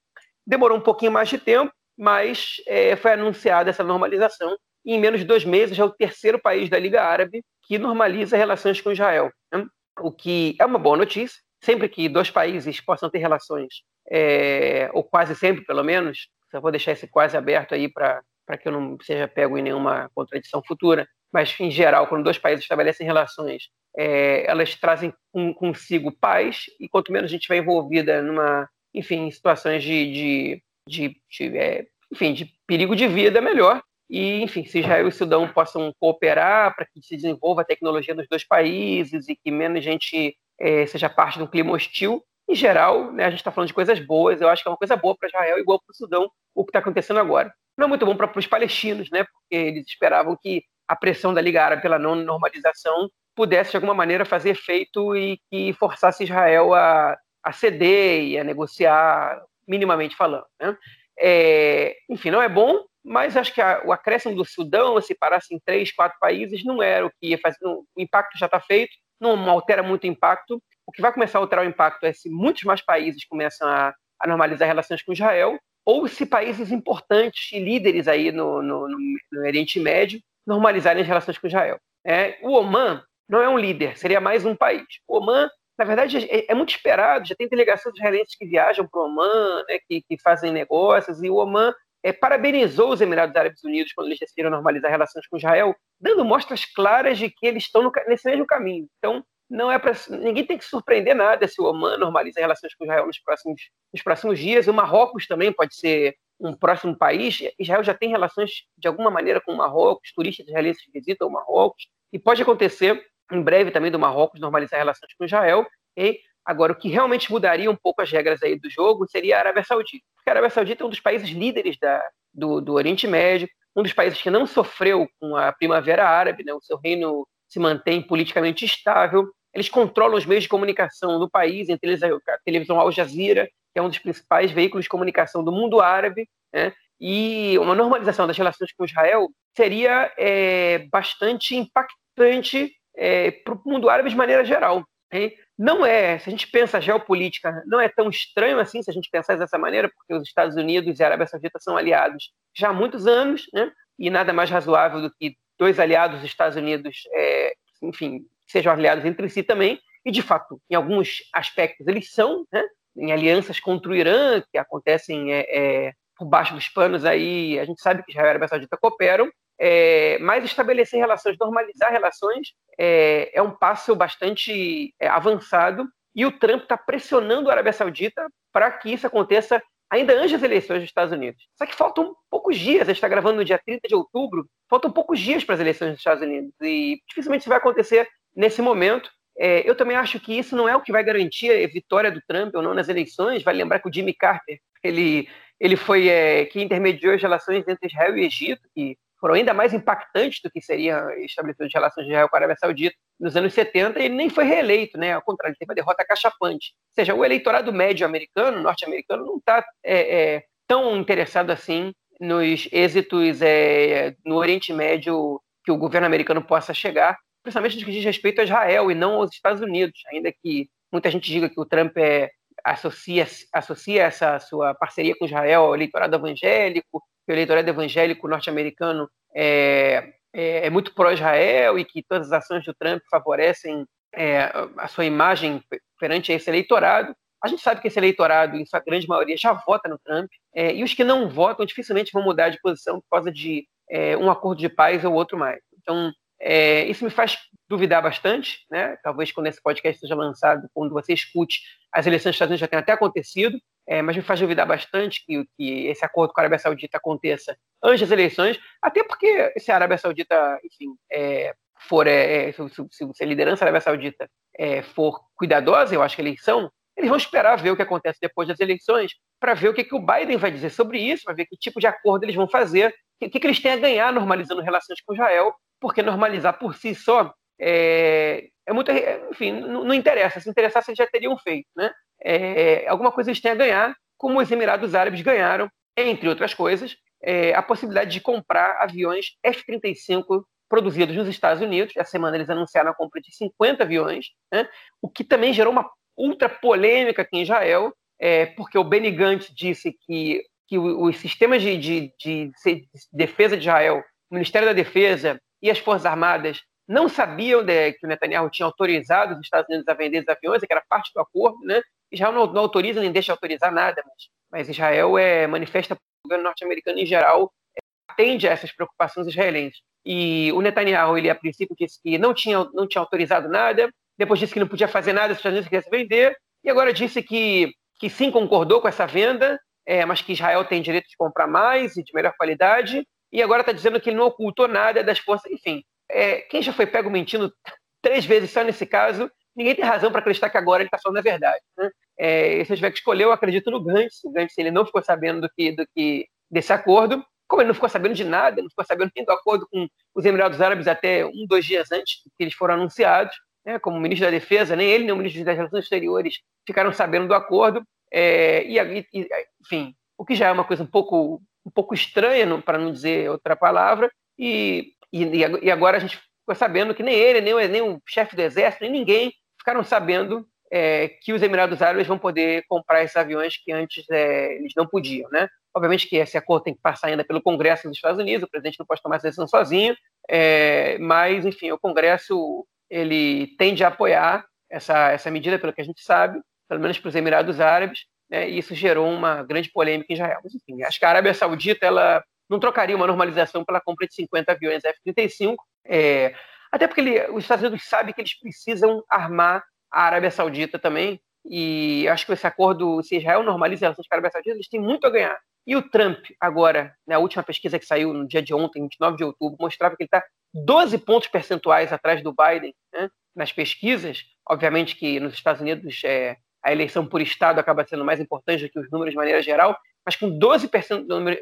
Demorou um pouquinho mais de tempo, mas é, foi anunciada essa normalização. E em menos de dois meses é o terceiro país da Liga Árabe que normaliza relações com Israel. Né? O que é uma boa notícia. Sempre que dois países possam ter relações é, ou quase sempre, pelo menos, só vou deixar esse quase aberto aí para que eu não seja pego em nenhuma contradição futura, mas, em geral, quando dois países estabelecem relações, é, elas trazem com, consigo paz, e quanto menos a gente vai envolvida numa, enfim, em situações de, de, de, de é, enfim, de perigo de vida, melhor. E, enfim, se Israel e Sudão possam cooperar para que se desenvolva a tecnologia dos dois países e que menos gente é, seja parte de um clima hostil, em geral, né, a gente está falando de coisas boas, eu acho que é uma coisa boa para Israel, igual para o Sudão, o que está acontecendo agora. Não é muito bom para os palestinos, né, porque eles esperavam que a pressão da Liga Árabe pela não normalização pudesse de alguma maneira fazer efeito e que forçasse Israel a, a ceder e a negociar, minimamente falando. Né? É, enfim, não é bom, mas acho que a, o acréscimo do Sudão, se parasse em três, quatro países, não era o que ia fazer. Não, o impacto já está feito, não altera muito o impacto. O que vai começar a alterar o impacto é se muitos mais países começam a, a normalizar relações com Israel, ou se países importantes e líderes aí no, no, no Oriente Médio normalizarem as relações com Israel. É, o Oman não é um líder, seria mais um país. O Oman, na verdade, é, é muito esperado, já tem delegações israelenses que viajam para o Oman, né, que, que, fazem negócios, e o Oman é, parabenizou os Emirados Árabes Unidos quando eles decidiram normalizar relações com Israel, dando mostras claras de que eles estão no, nesse mesmo caminho. Então, não é para ninguém tem que surpreender nada se o Oman normaliza relações com Israel nos próximos, nos próximos dias. O Marrocos também pode ser um próximo país. Israel já tem relações de alguma maneira com o Marrocos, turistas israelenses visitam o Marrocos, e pode acontecer em breve também do Marrocos normalizar relações com Israel. E agora, o que realmente mudaria um pouco as regras aí do jogo seria a Arábia Saudita. Porque a Arábia Saudita é um dos países líderes da, do, do Oriente Médio, um dos países que não sofreu com a Primavera Árabe, né? o seu reino se mantém politicamente estável, eles controlam os meios de comunicação do país, entre eles a televisão Al Jazeera, que é um dos principais veículos de comunicação do mundo árabe, né? e uma normalização das relações com Israel seria é, bastante impactante é, para o mundo árabe de maneira geral. Hein? Não é, se a gente pensa geopolítica, não é tão estranho assim se a gente pensar dessa maneira, porque os Estados Unidos e a Arábia Saudita são aliados já há muitos anos, né? e nada mais razoável do que dois aliados dos Estados Unidos, é, enfim, sejam aliados entre si também, e de fato, em alguns aspectos eles são, né? em alianças contra o Irã, que acontecem é, é, por baixo dos panos aí, a gente sabe que Israel e a Arábia Saudita cooperam, é, mas estabelecer relações, normalizar relações, é, é um passo bastante é, avançado, e o Trump está pressionando a Arábia Saudita para que isso aconteça ainda antes das eleições dos Estados Unidos. Só que faltam poucos dias, a gente está gravando no dia 30 de outubro, faltam poucos dias para as eleições dos Estados Unidos, e dificilmente isso vai acontecer nesse momento. É, eu também acho que isso não é o que vai garantir a vitória do Trump ou não nas eleições. Vai lembrar que o Jimmy Carter ele, ele foi é, que intermediou as relações entre Israel e Egito, que foram ainda mais impactantes do que seriam estabelecidas as relações de Israel com a Arábia Saudita nos anos 70, e ele nem foi reeleito, né? ao contrário, teve uma derrota cachapante. Ou seja, o eleitorado médio americano, norte-americano, não está é, é, tão interessado assim nos êxitos é, no Oriente Médio que o governo americano possa chegar, principalmente no que diz respeito a Israel e não aos Estados Unidos, ainda que muita gente diga que o Trump é, associa, associa essa sua parceria com Israel ao eleitorado evangélico, que o eleitorado evangélico norte-americano é, é, é, muito pró-Israel e que todas as ações do Trump favorecem é, a sua imagem perante esse eleitorado. A gente sabe que esse eleitorado, em sua grande maioria, já vota no Trump, é, e os que não votam dificilmente vão mudar de posição por causa de é, um acordo de paz ou outro mais. Então, é, isso me faz duvidar bastante, né? Talvez quando esse podcast seja lançado, quando você escute, as eleições dos Estados Unidos já tenham até acontecido, é, mas me faz duvidar bastante que, que, esse acordo com a Arábia Saudita aconteça antes das eleições, até porque se a Arábia Saudita, enfim, é, for, é, é se, se, a liderança da Arábia Saudita é, for cuidadosa, eu acho que eles são, eles vão esperar ver o que acontece depois das eleições, para ver o que, que o Biden vai dizer sobre isso, para ver que tipo de acordo eles vão fazer, o que, que eles têm a ganhar normalizando relações com Israel, porque normalizar por si só é, é muito. Enfim, não, não, interessa. Se interessasse, eles já teriam feito. Né? É, alguma coisa eles têm a ganhar, como os Emirados Árabes ganharam, entre outras coisas, é, a possibilidade de comprar aviões F-35 produzidos nos Estados Unidos. Essa semana eles anunciaram a compra de 50 aviões, né? o que também gerou uma ultra polêmica aqui em Israel, é, porque o Benny Gantz disse que, que os sistemas de, de, de, de defesa de Israel, o Ministério da Defesa e as Forças Armadas não sabiam de, que o Netanyahu tinha autorizado os Estados Unidos a vender os aviões, que era parte do acordo, né? Israel não, não autoriza nem deixa autorizar nada, mas, mas Israel é, manifesta o governo norte-americano em geral, é, atende a essas preocupações israelenses. E o Netanyahu, ele a princípio disse que não tinha, não tinha autorizado nada, depois disse que não podia fazer nada se os Estados Unidos quisessem vender, e agora disse que, que sim concordou com essa venda, é, mas que Israel tem direito de comprar mais e de melhor qualidade, e agora está dizendo que ele não ocultou nada das forças. Enfim, é, quem já foi pego mentindo três vezes só nesse caso, ninguém tem razão para acreditar que agora ele está falando a verdade. Né? É, se eu tiver que escolher, eu acredito no Gantz. O Gantz ele não ficou sabendo do que, do que desse acordo. como ele não ficou sabendo de nada, não ficou sabendo nem do acordo com os Emirados Árabes até um, dois dias antes que eles foram anunciados, né, como ministro da Defesa, nem ele nem o ministro das Relações Exteriores ficaram sabendo do acordo, é, e, e, enfim, o que já é uma coisa um pouco, um pouco estranha, para não dizer outra palavra, e, e, e, agora a gente ficou sabendo que nem ele, nem, nem o chefe do exército, nem ninguém ficaram sabendo é, que os Emirados Árabes vão poder comprar esses aviões que antes é, eles não podiam, né? Obviamente que esse acordo tem que passar ainda pelo Congresso dos Estados Unidos, o presidente não pode tomar essa decisão sozinho, é, mas, enfim, o Congresso ele tende a apoiar essa, essa medida, pelo que a gente sabe, pelo menos para os Emirados Árabes, né, e isso gerou uma grande polêmica em Israel. Mas, enfim, acho que a Arábia Saudita ela não trocaria uma normalização pela compra de 50 aviões F-35, é, até porque ele, os Estados Unidos sabem que eles precisam armar a Arábia Saudita também, e acho que esse acordo, se Israel normaliza as relações com a Arábia Saudita, eles têm muito a ganhar. E o Trump, agora, né, última pesquisa que saiu no dia de ontem, 29 de outubro, mostrava que ele está 12 pontos percentuais atrás do Biden né, nas pesquisas. Obviamente que nos Estados Unidos é, a eleição por Estado acaba sendo mais importante do que os números de maneira geral, mas com 12,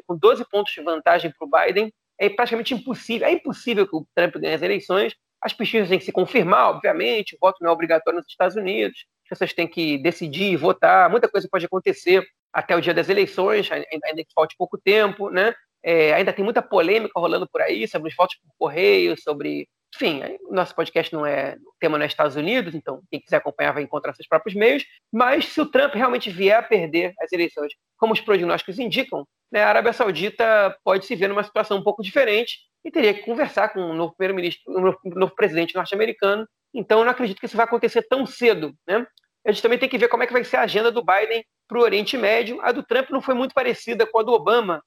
com 12 pontos de vantagem para o Biden, é praticamente impossível. É impossível que o Trump ganhe as eleições. As pesquisas têm que se confirmar, obviamente, o voto não é obrigatório nos Estados Unidos, as pessoas têm que decidir, votar, muita coisa pode acontecer até o dia das eleições, ainda que falte pouco tempo, né? É, ainda tem muita polêmica rolando por aí sobre os votos por correio, sobre. Enfim, nosso podcast não é. Tema não é Estados Unidos, então quem quiser acompanhar vai encontrar seus próprios meios. Mas se o Trump realmente vier a perder as eleições, como os prognósticos indicam, né, a Arábia Saudita pode se ver numa situação um pouco diferente e teria que conversar com o novo primeiro-ministro, o novo presidente norte-americano. Então, eu não acredito que isso vai acontecer tão cedo. Né? A gente também tem que ver como é que vai ser a agenda do Biden para o Oriente Médio. A do Trump não foi muito parecida com a do Obama,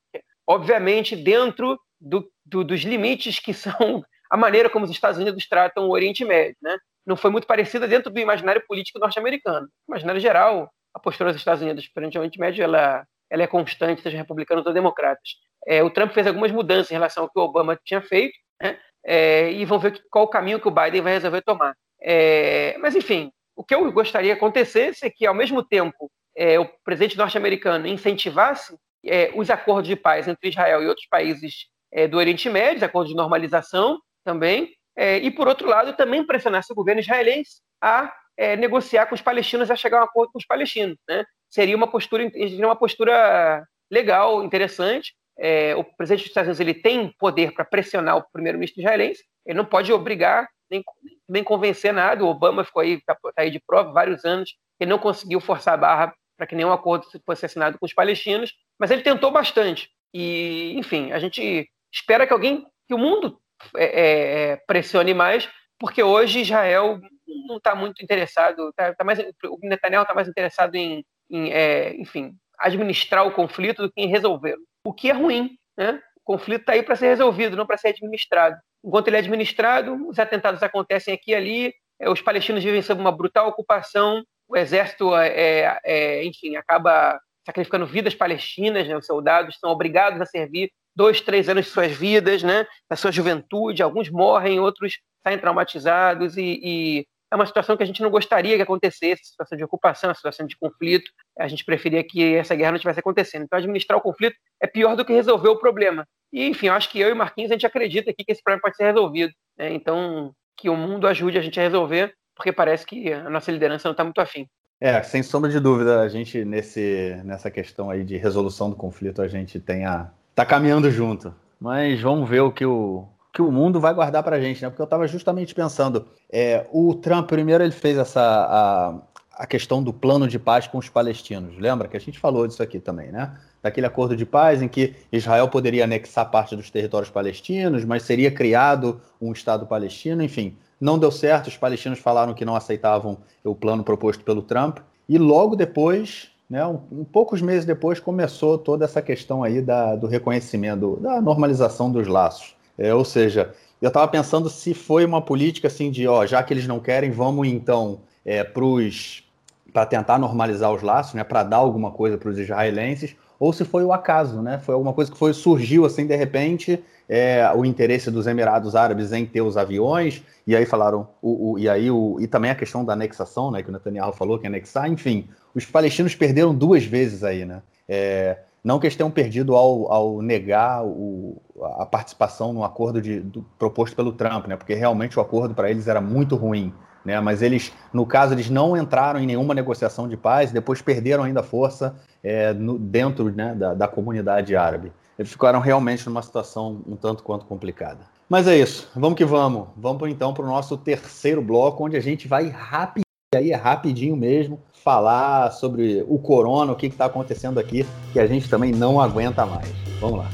obviamente dentro do, do, dos limites que são a maneira como os Estados Unidos tratam o Oriente Médio. Né? Não foi muito parecida dentro do imaginário político norte-americano. No imaginário geral, a postura dos Estados Unidos perante o Oriente Médio ela, ela é constante, seja republicanos ou democratas. É, o Trump fez algumas mudanças em relação ao que o Obama tinha feito, né? é, e vamos ver qual o caminho que o Biden vai resolver tomar. É, mas, enfim, o que eu gostaria que acontecesse é que, ao mesmo tempo, é, o presidente norte-americano incentivasse é, os acordos de paz entre Israel e outros países é, do Oriente Médio, acordos de normalização também, é, e, por outro lado, também pressionasse o governo israelense a é, negociar com os palestinos a chegar a um acordo com os palestinos. Né? Seria uma postura, uma postura legal, interessante. É, o presidente dos Estados Unidos ele tem poder para pressionar o primeiro-ministro israelense, ele não pode obrigar nem, nem convencer nada. O Obama ficou aí, tá, tá aí de prova vários anos, ele não conseguiu forçar a barra para que nenhum acordo fosse assinado com os palestinos, mas ele tentou bastante. E, enfim, a gente espera que alguém, que o mundo é, é, é pressione mais, porque hoje Israel não está muito interessado, tá, tá mais, o Netanyahu está mais interessado em, em é, enfim, administrar o conflito do que em resolvê-lo. O que é ruim, né? O conflito está aí para ser resolvido, não para ser administrado. Enquanto ele é administrado, os atentados acontecem aqui e ali, é, os palestinos vivem sob uma brutal ocupação, o exército, é, é, é, enfim, acaba sacrificando vidas palestinas, né? os soldados são obrigados a servir dois, três anos de suas vidas, né? da sua juventude, alguns morrem, outros saem traumatizados e, e é uma situação que a gente não gostaria que acontecesse, situação de ocupação, situação de conflito. A gente preferia que essa guerra não estivesse acontecendo. Então, administrar o conflito é pior do que resolver o problema. E, enfim, acho que eu e Marquinhos, a gente acredita aqui que esse problema pode ser resolvido. Né? Então, que o mundo ajude a gente a resolver porque parece que a nossa liderança não está muito afim. É, sem sombra de dúvida, a gente nesse, nessa questão aí de resolução do conflito, a gente tem a. tá caminhando junto. Mas vamos ver o que o, que o mundo vai guardar para a gente, né? Porque eu estava justamente pensando, é, o Trump primeiro ele fez essa a, a questão do plano de paz com os palestinos. Lembra que a gente falou disso aqui também, né? Daquele acordo de paz em que Israel poderia anexar parte dos territórios palestinos, mas seria criado um Estado palestino, enfim. Não deu certo, os palestinos falaram que não aceitavam o plano proposto pelo Trump. E logo depois, né, um, um poucos meses depois, começou toda essa questão aí da, do reconhecimento, da normalização dos laços. É, ou seja, eu estava pensando se foi uma política assim de, ó, já que eles não querem, vamos então é, para tentar normalizar os laços, né, para dar alguma coisa para os israelenses, ou se foi o acaso, né? Foi alguma coisa que foi surgiu assim de repente é, o interesse dos Emirados Árabes em ter os aviões, e aí falaram, o, o, e aí o, e também a questão da anexação, né, que o Netanyahu falou que anexar, enfim, os palestinos perderam duas vezes aí, né? É, Não que eles tenham perdido ao, ao negar o, a participação no acordo de, do, proposto pelo Trump, né? Porque realmente o acordo para eles era muito ruim. Né, mas eles, no caso, eles não entraram em nenhuma negociação de paz, depois perderam ainda força é, no, dentro né, da, da, comunidade árabe. Eles ficaram realmente numa situação um tanto quanto complicada. Mas é isso, vamos que vamos. Vamos então para o nosso terceiro bloco, onde a gente vai rapidinho, aí é rapidinho mesmo, falar sobre o corona, o que está acontecendo aqui, que a gente também não aguenta mais. Vamos lá.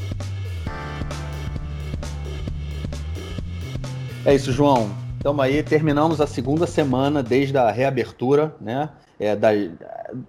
É isso, João. Estamos aí, terminamos a segunda semana desde a reabertura, né? É, da,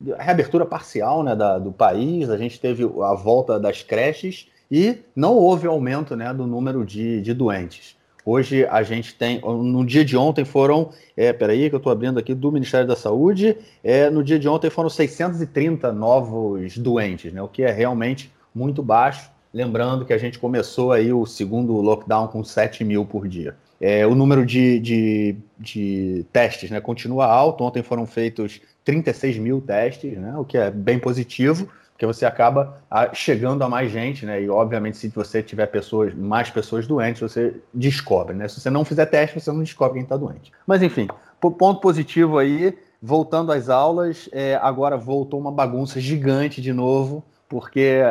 da reabertura parcial né, da, do país, a gente teve a volta das creches e não houve aumento né, do número de, de doentes. Hoje a gente tem, no dia de ontem foram, é, peraí que eu estou abrindo aqui do Ministério da Saúde, é, no dia de ontem foram 630 novos doentes, né, o que é realmente muito baixo. Lembrando que a gente começou aí o segundo lockdown com 7 mil por dia. É, o número de, de, de, testes né, continua alto. Ontem foram feitos 36 mil testes, né, o que é bem positivo porque você acaba ah, chegando a mais gente, né? E obviamente, se você tiver pessoas, mais pessoas doentes, você descobre, né? Se você não fizer teste, você não descobre quem está doente. Mas enfim, ponto positivo aí, voltando às aulas, é, agora voltou uma bagunça gigante de novo, porque é,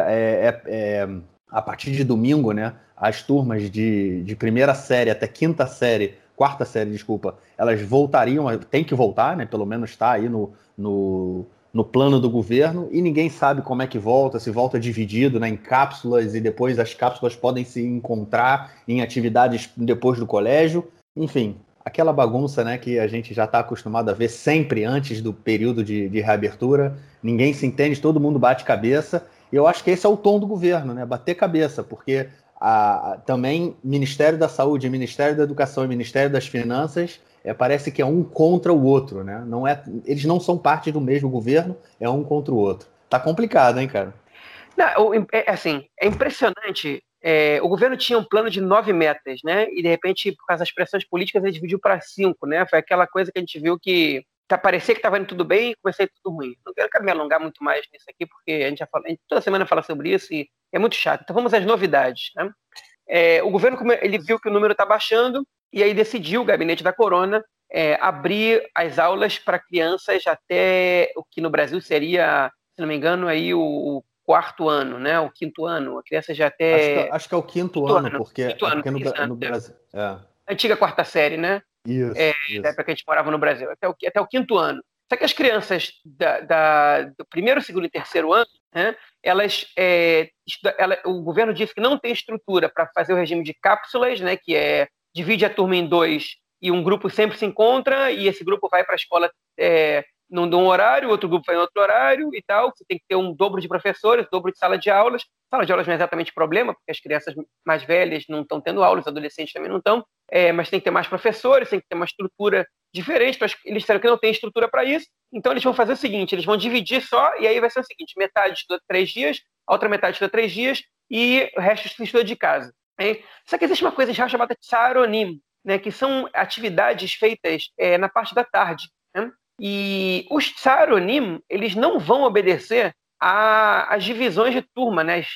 é, é, a partir de domingo, né? As turmas de, de primeira série até quinta série, quarta série, desculpa, elas voltariam, tem que voltar, né? Pelo menos está aí no, no no plano do governo e ninguém sabe como é que volta, se volta dividido né, em cápsulas e depois as cápsulas podem se encontrar em atividades depois do colégio. Enfim, aquela bagunça né, que a gente já está acostumado a ver sempre antes do período de, de reabertura. Ninguém se entende, todo mundo bate cabeça. E eu acho que esse é o tom do governo, né? Bater cabeça, porque a, a, também Ministério da Saúde, Ministério da Educação e Ministério das Finanças é, parece que é um contra o outro, né? Não é, eles não são parte do mesmo governo, é um contra o outro. Tá complicado, hein, cara? Não, é, assim, é impressionante. É, o governo tinha um plano de nove metas, né? E de repente, por causa das pressões políticas, ele dividiu para cinco, né? Foi aquela coisa que a gente viu que tá, parecia que estava indo tudo bem e comecei tudo ruim. Não quero me alongar muito mais nisso aqui, porque a gente já fala, gente toda semana fala sobre isso e é muito chato. Então vamos às novidades, né? É, o governo ele viu que o número está baixando e aí decidiu o gabinete da Corona é, abrir as aulas para crianças até o que no Brasil seria, se não me engano, aí o, quarto ano, né? O quinto ano. A criança já até. Acho que, acho que é o quinto, quinto ano, ano, porque, quinto é ano, porque no, no, Brasil. É. Antiga quarta série, né? Isso. É, isso. Da época que a gente morava no Brasil, até o, até o quinto ano. Só que as crianças da, da, do primeiro, segundo e terceiro ano, né, elas, é, ela, o governo disse que não tem estrutura para fazer o regime de cápsulas, né, que é divide a turma em dois e um grupo sempre se encontra e esse grupo vai para a escola é, num, num horário, outro grupo vai em outro horário e tal. Você tem que ter um dobro de professores, dobro de sala de aulas. Sala de aulas não é exatamente problema, porque as crianças mais velhas não estão tendo aulas, os adolescentes também não estão, é, mas tem que ter mais professores, tem que ter uma estrutura diferente. Eles disseram que não tem estrutura para isso, então eles vão fazer o seguinte: eles vão dividir só, e aí vai ser o seguinte: metade estuda três dias, a outra metade estuda três dias, e o resto estuda de casa. Hein? Só que existe uma coisa já chamada tsaronim, né, que são atividades feitas é, na parte da tarde. Né? E os tsaronim, eles não vão obedecer às divisões de turma, né, as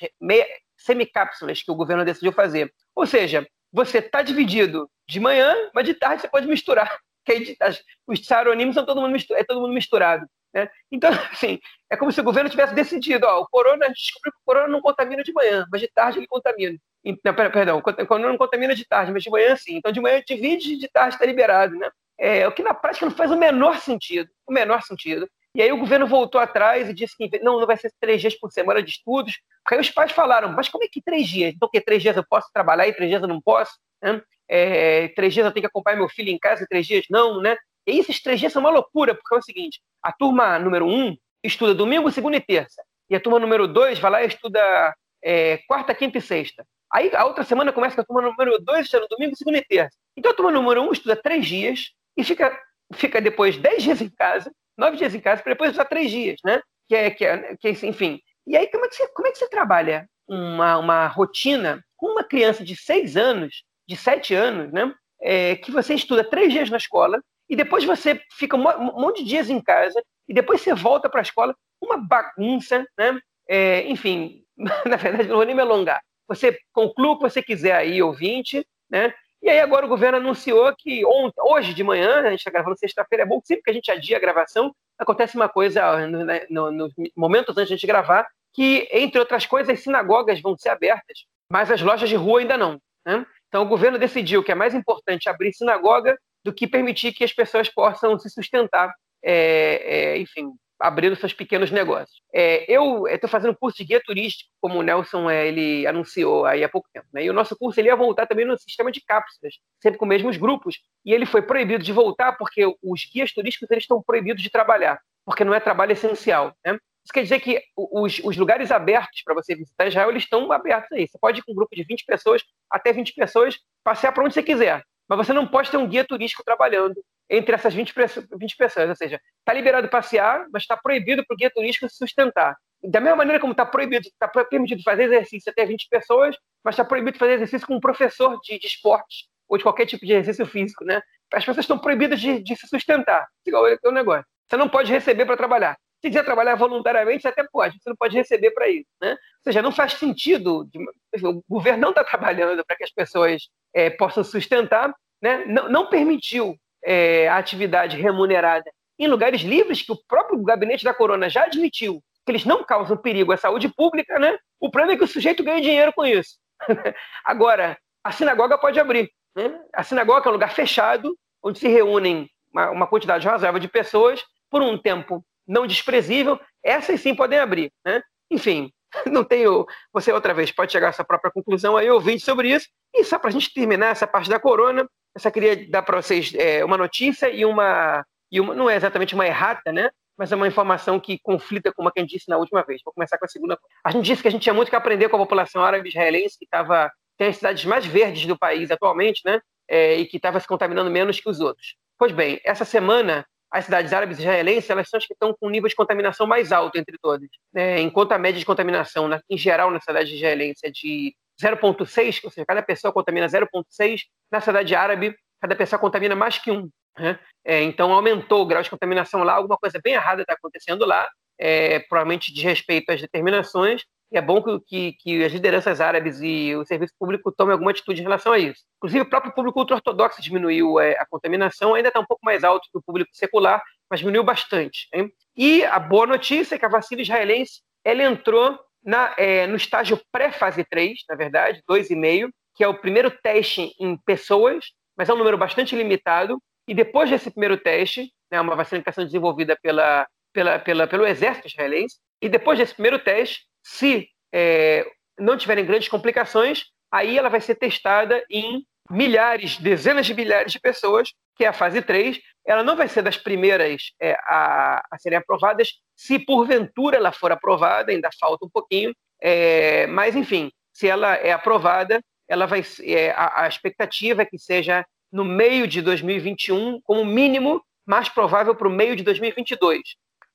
semicápsulas que o governo decidiu fazer. Ou seja, você está dividido de manhã, mas de tarde você pode misturar. Os tsaronim são todo mundo misturado, é todo mundo misturado. Né? Então, assim, é como se o governo tivesse decidido, ó, o corona, descobriu que o corona não contamina de manhã, mas de tarde ele contamina. Não, perdão, o corona não contamina de tarde, mas de manhã sim. Então, de manhã divide, de tarde está liberado, né? É, o que na prática não faz o menor sentido, o menor sentido. E aí o governo voltou atrás e disse que não, não vai ser três dias por semana de estudos. Porque aí os pais falaram, mas como é que três dias? Então, que três dias eu posso trabalhar e três dias eu não posso? Né? É, três dias eu tenho que acompanhar meu filho em casa e três dias não, né? E esses três dias são uma loucura, porque é o seguinte: a turma número um estuda domingo, segunda e terça. E a turma número dois vai lá e estuda é, quarta, quinta e sexta. Aí a outra semana começa com a turma número dois, estuda domingo, segunda e terça. Então a turma número um estuda três dias e fica, fica depois dez dias em casa, nove dias em casa, para depois usar três dias, né? Que é, que é, que é, enfim. E aí, como é que você, como é que você trabalha uma, uma rotina com uma criança de seis anos, de sete anos, né? É, que você estuda três dias na escola, e depois você fica um monte de dias em casa, e depois você volta para a escola, uma bagunça, né? é, enfim, na verdade, não vou nem me alongar. Você conclua o que você quiser aí, ouvinte, né? E aí agora o governo anunciou que ontem, hoje de manhã, a gente está gravando sexta-feira, é bom sempre que a gente adia a gravação, acontece uma coisa nos no, no momentos antes de a gente gravar, que, entre outras coisas, as sinagogas vão ser abertas, mas as lojas de rua ainda não. Né? Então o governo decidiu que é mais importante abrir sinagoga do que permitir que as pessoas possam se sustentar, é, é, enfim, abrindo seus pequenos negócios. É, eu estou fazendo curso de guia turístico, como o Nelson é, ele anunciou aí há pouco tempo. Né? E o nosso curso ele ia voltar também no sistema de cápsulas, sempre com os mesmos grupos. E ele foi proibido de voltar porque os guias turísticos eles estão proibidos de trabalhar, porque não é trabalho essencial. Né? Isso quer dizer que os, os lugares abertos para você visitar Israel eles estão abertos aí. Você pode ir com um grupo de 20 pessoas, até 20 pessoas, passear para onde você quiser. Mas você não pode ter um guia turístico trabalhando entre essas 20, 20 pessoas. Ou seja, está liberado passear, mas está proibido para o guia turístico se sustentar. Da mesma maneira como está proibido, está permitido fazer exercício até 20 pessoas, mas está proibido fazer exercício com um professor de, de esporte ou de qualquer tipo de exercício físico, né? As pessoas estão proibidas de, de se sustentar. Igual é o negócio. Você não pode receber para trabalhar. Se quiser trabalhar voluntariamente, você até pode, você não pode receber para isso. Né? Ou seja, não faz sentido, de, o governo não está trabalhando para que as pessoas é, possam sustentar, né? não, não permitiu é, atividade remunerada em lugares livres, que o próprio gabinete da Corona já admitiu que eles não causam perigo à saúde pública, né? O problema é que o sujeito ganha dinheiro com isso. Agora, a sinagoga pode abrir. Né? A sinagoga é um lugar fechado, onde se reúnem uma, uma quantidade razoável de pessoas por um tempo não desprezível. Essas sim podem abrir. Né? Enfim, não tenho. Você outra vez pode chegar à sua própria conclusão aí, ouvinte, sobre isso. E só para a gente terminar essa parte da corona, eu só queria dar para vocês é, uma notícia e uma, e uma. Não é exatamente uma errata, né? Mas é uma informação que conflita com uma que a gente disse na última vez. Vou começar com a segunda. A gente disse que a gente tinha muito que aprender com a população árabe israelense, que estava. tem as cidades mais verdes do país atualmente, né? É, e que estava se contaminando menos que os outros. Pois bem, essa semana as cidades árabes israelenses elas são as que estão com um nível de contaminação mais alto entre todas. Né? Enquanto a média de contaminação, na, em geral, na cidade israelense é de 0,6, ou seja, cada pessoa contamina 0,6, na cidade árabe, cada pessoa contamina mais que um. Né? É, então, aumentou o grau de contaminação lá, alguma coisa bem errada está acontecendo lá, é, provavelmente de respeito às determinações, e é bom que, que, que, as lideranças árabes e o serviço público tomem alguma atitude em relação a isso. Inclusive, o próprio público ultra-ortodoxo diminuiu é, a contaminação, ainda está um pouco mais alto que o público secular, mas diminuiu bastante. Hein? E a boa notícia é que a vacina israelense ela entrou na, é, no estágio pré-fase 3, na verdade, 2,5, que é o primeiro teste em pessoas, mas é um número bastante limitado. E depois desse primeiro teste, né, uma vacina que está sendo desenvolvida pela, pela, pela, pelo exército israelense, e depois desse primeiro teste, se é, não tiverem grandes complicações, aí ela vai ser testada em milhares, dezenas de milhares de pessoas, que é a fase 3. Ela não vai ser das primeiras é, a, a, serem aprovadas, se porventura ela for aprovada, ainda falta um pouquinho, é, mas enfim, se ela é aprovada, ela vai é, a, a expectativa é que seja no meio de 2021, como mínimo, mais provável para o meio de 2022.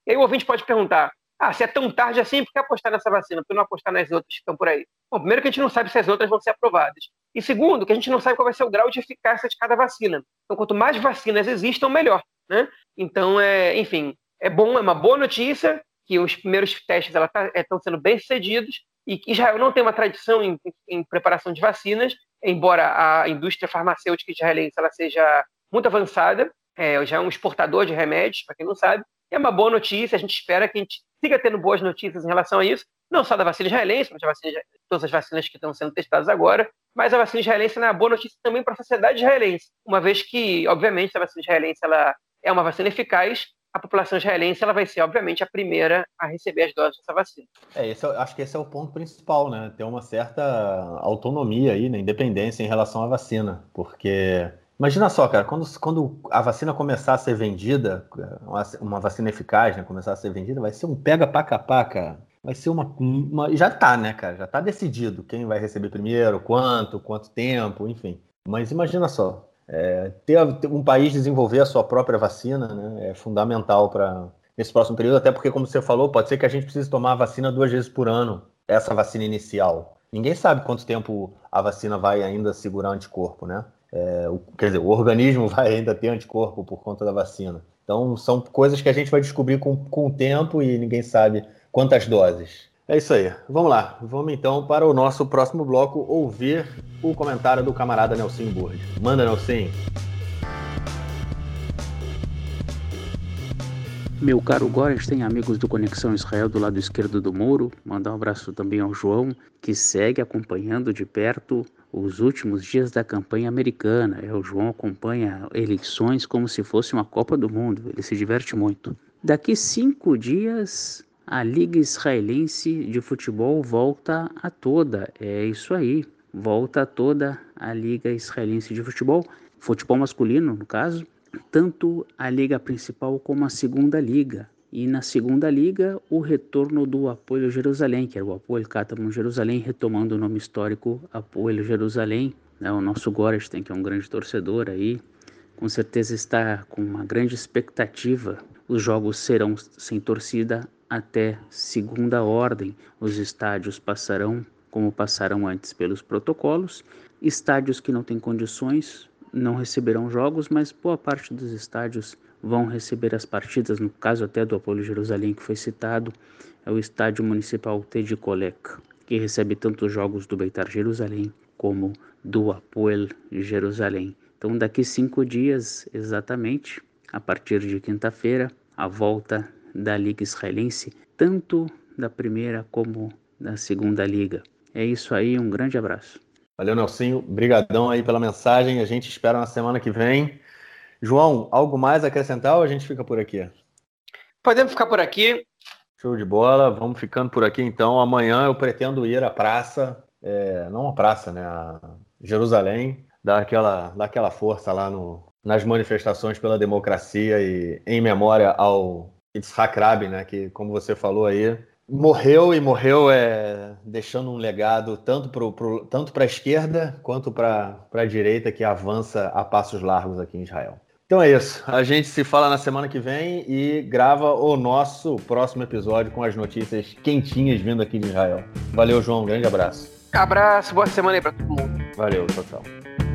E aí o ouvinte pode perguntar, ah, se é tão tarde assim, por que apostar nessa vacina? Por que não apostar nas outras que estão por aí? Bom, primeiro que a gente não sabe se as outras vão ser aprovadas. E segundo, que a gente não sabe qual vai ser o grau de eficácia de cada vacina. Então, quanto mais vacinas existam, melhor. Né? Então, é, enfim, é bom, é uma boa notícia que os primeiros testes tá, estão sendo bem sucedidos e que Israel não tem uma tradição em, em preparação de vacinas, embora a indústria farmacêutica israelense ela seja muito avançada, é, já é um exportador de remédios, para quem não sabe, é uma boa notícia, a gente espera que a gente siga tendo boas notícias em relação a isso, não só da vacina israelense, mas vacina, todas as vacinas que estão sendo testadas agora, mas a vacina israelense é uma boa notícia também para a sociedade israelense, uma vez que, obviamente, a vacina israelense ela é uma vacina eficaz, a população israelense ela vai ser, obviamente, a primeira a receber as doses dessa vacina. É, esse é, acho que esse é o ponto principal, né? Ter uma certa autonomia aí, né? independência em relação à vacina, porque Imagina só, cara, quando, quando a vacina começar a ser vendida, uma vacina eficaz, né, começar a ser vendida, vai ser um pega pra capá, cara. Vai ser uma, uma, Já tá, né, cara? Já tá decidido quem vai receber primeiro, quanto, quanto tempo, enfim. Mas imagina só, é, ter, um país desenvolver a sua própria vacina né, é fundamental para nesse próximo período, até porque, como você falou, pode ser que a gente precise tomar a vacina duas vezes por ano, essa vacina inicial. Ninguém sabe quanto tempo a vacina vai ainda segurar anticorpo, né? É, o, quer dizer, o organismo vai ainda ter anticorpo por conta da vacina. Então, são coisas que a gente vai descobrir com, com o tempo e ninguém sabe quantas doses. É isso aí. Vamos lá. Vamos então para o nosso próximo bloco ouvir o comentário do camarada Nelson Burri. Manda, Nelson. Meu caro Góres, tem amigos do Conexão Israel do lado esquerdo do muro. Mandar um abraço também ao João, que segue acompanhando de perto os últimos dias da campanha americana. É, o João acompanha eleições como se fosse uma Copa do Mundo. Ele se diverte muito. Daqui cinco dias a Liga Israelense de Futebol volta a toda. É isso aí, volta a toda a Liga Israelense de Futebol, futebol masculino no caso, tanto a liga principal como a segunda liga. E na segunda liga, o retorno do Apoio Jerusalém, que era o Apoio Catamon Jerusalém, retomando o nome histórico Apoio Jerusalém. Né? O nosso Gorestein, que é um grande torcedor aí, com certeza está com uma grande expectativa. Os jogos serão sem torcida até segunda ordem. Os estádios passarão como passaram antes pelos protocolos. Estádios que não têm condições não receberão jogos, mas boa parte dos estádios vão receber as partidas. No caso até do Apolo Jerusalém que foi citado, é o estádio municipal Tedi Kolek, que recebe tanto os jogos do Beitar Jerusalém como do Apoel Jerusalém. Então, daqui cinco dias exatamente, a partir de quinta-feira, a volta da Liga Israelense, tanto da primeira como da segunda liga. É isso aí, um grande abraço. Valeu, Nelsinho. Brigadão aí pela mensagem. A gente espera na semana que vem. João, algo mais a acrescentar ou a gente fica por aqui? Podemos ficar por aqui. Show de bola. Vamos ficando por aqui então. Amanhã eu pretendo ir à praça, é, não à praça, né? A Jerusalém, dar aquela, dar aquela força lá no, nas manifestações pela democracia e em memória ao Yitzhak Rabin, né, que, como você falou aí, morreu e morreu é, deixando um legado tanto para tanto a esquerda quanto para a direita que avança a passos largos aqui em Israel. Então é isso. A gente se fala na semana que vem e grava o nosso próximo episódio com as notícias quentinhas vindo aqui de Israel. Valeu, João. Um grande abraço. Abraço, boa semana aí para todo mundo. Valeu, tchau, tchau.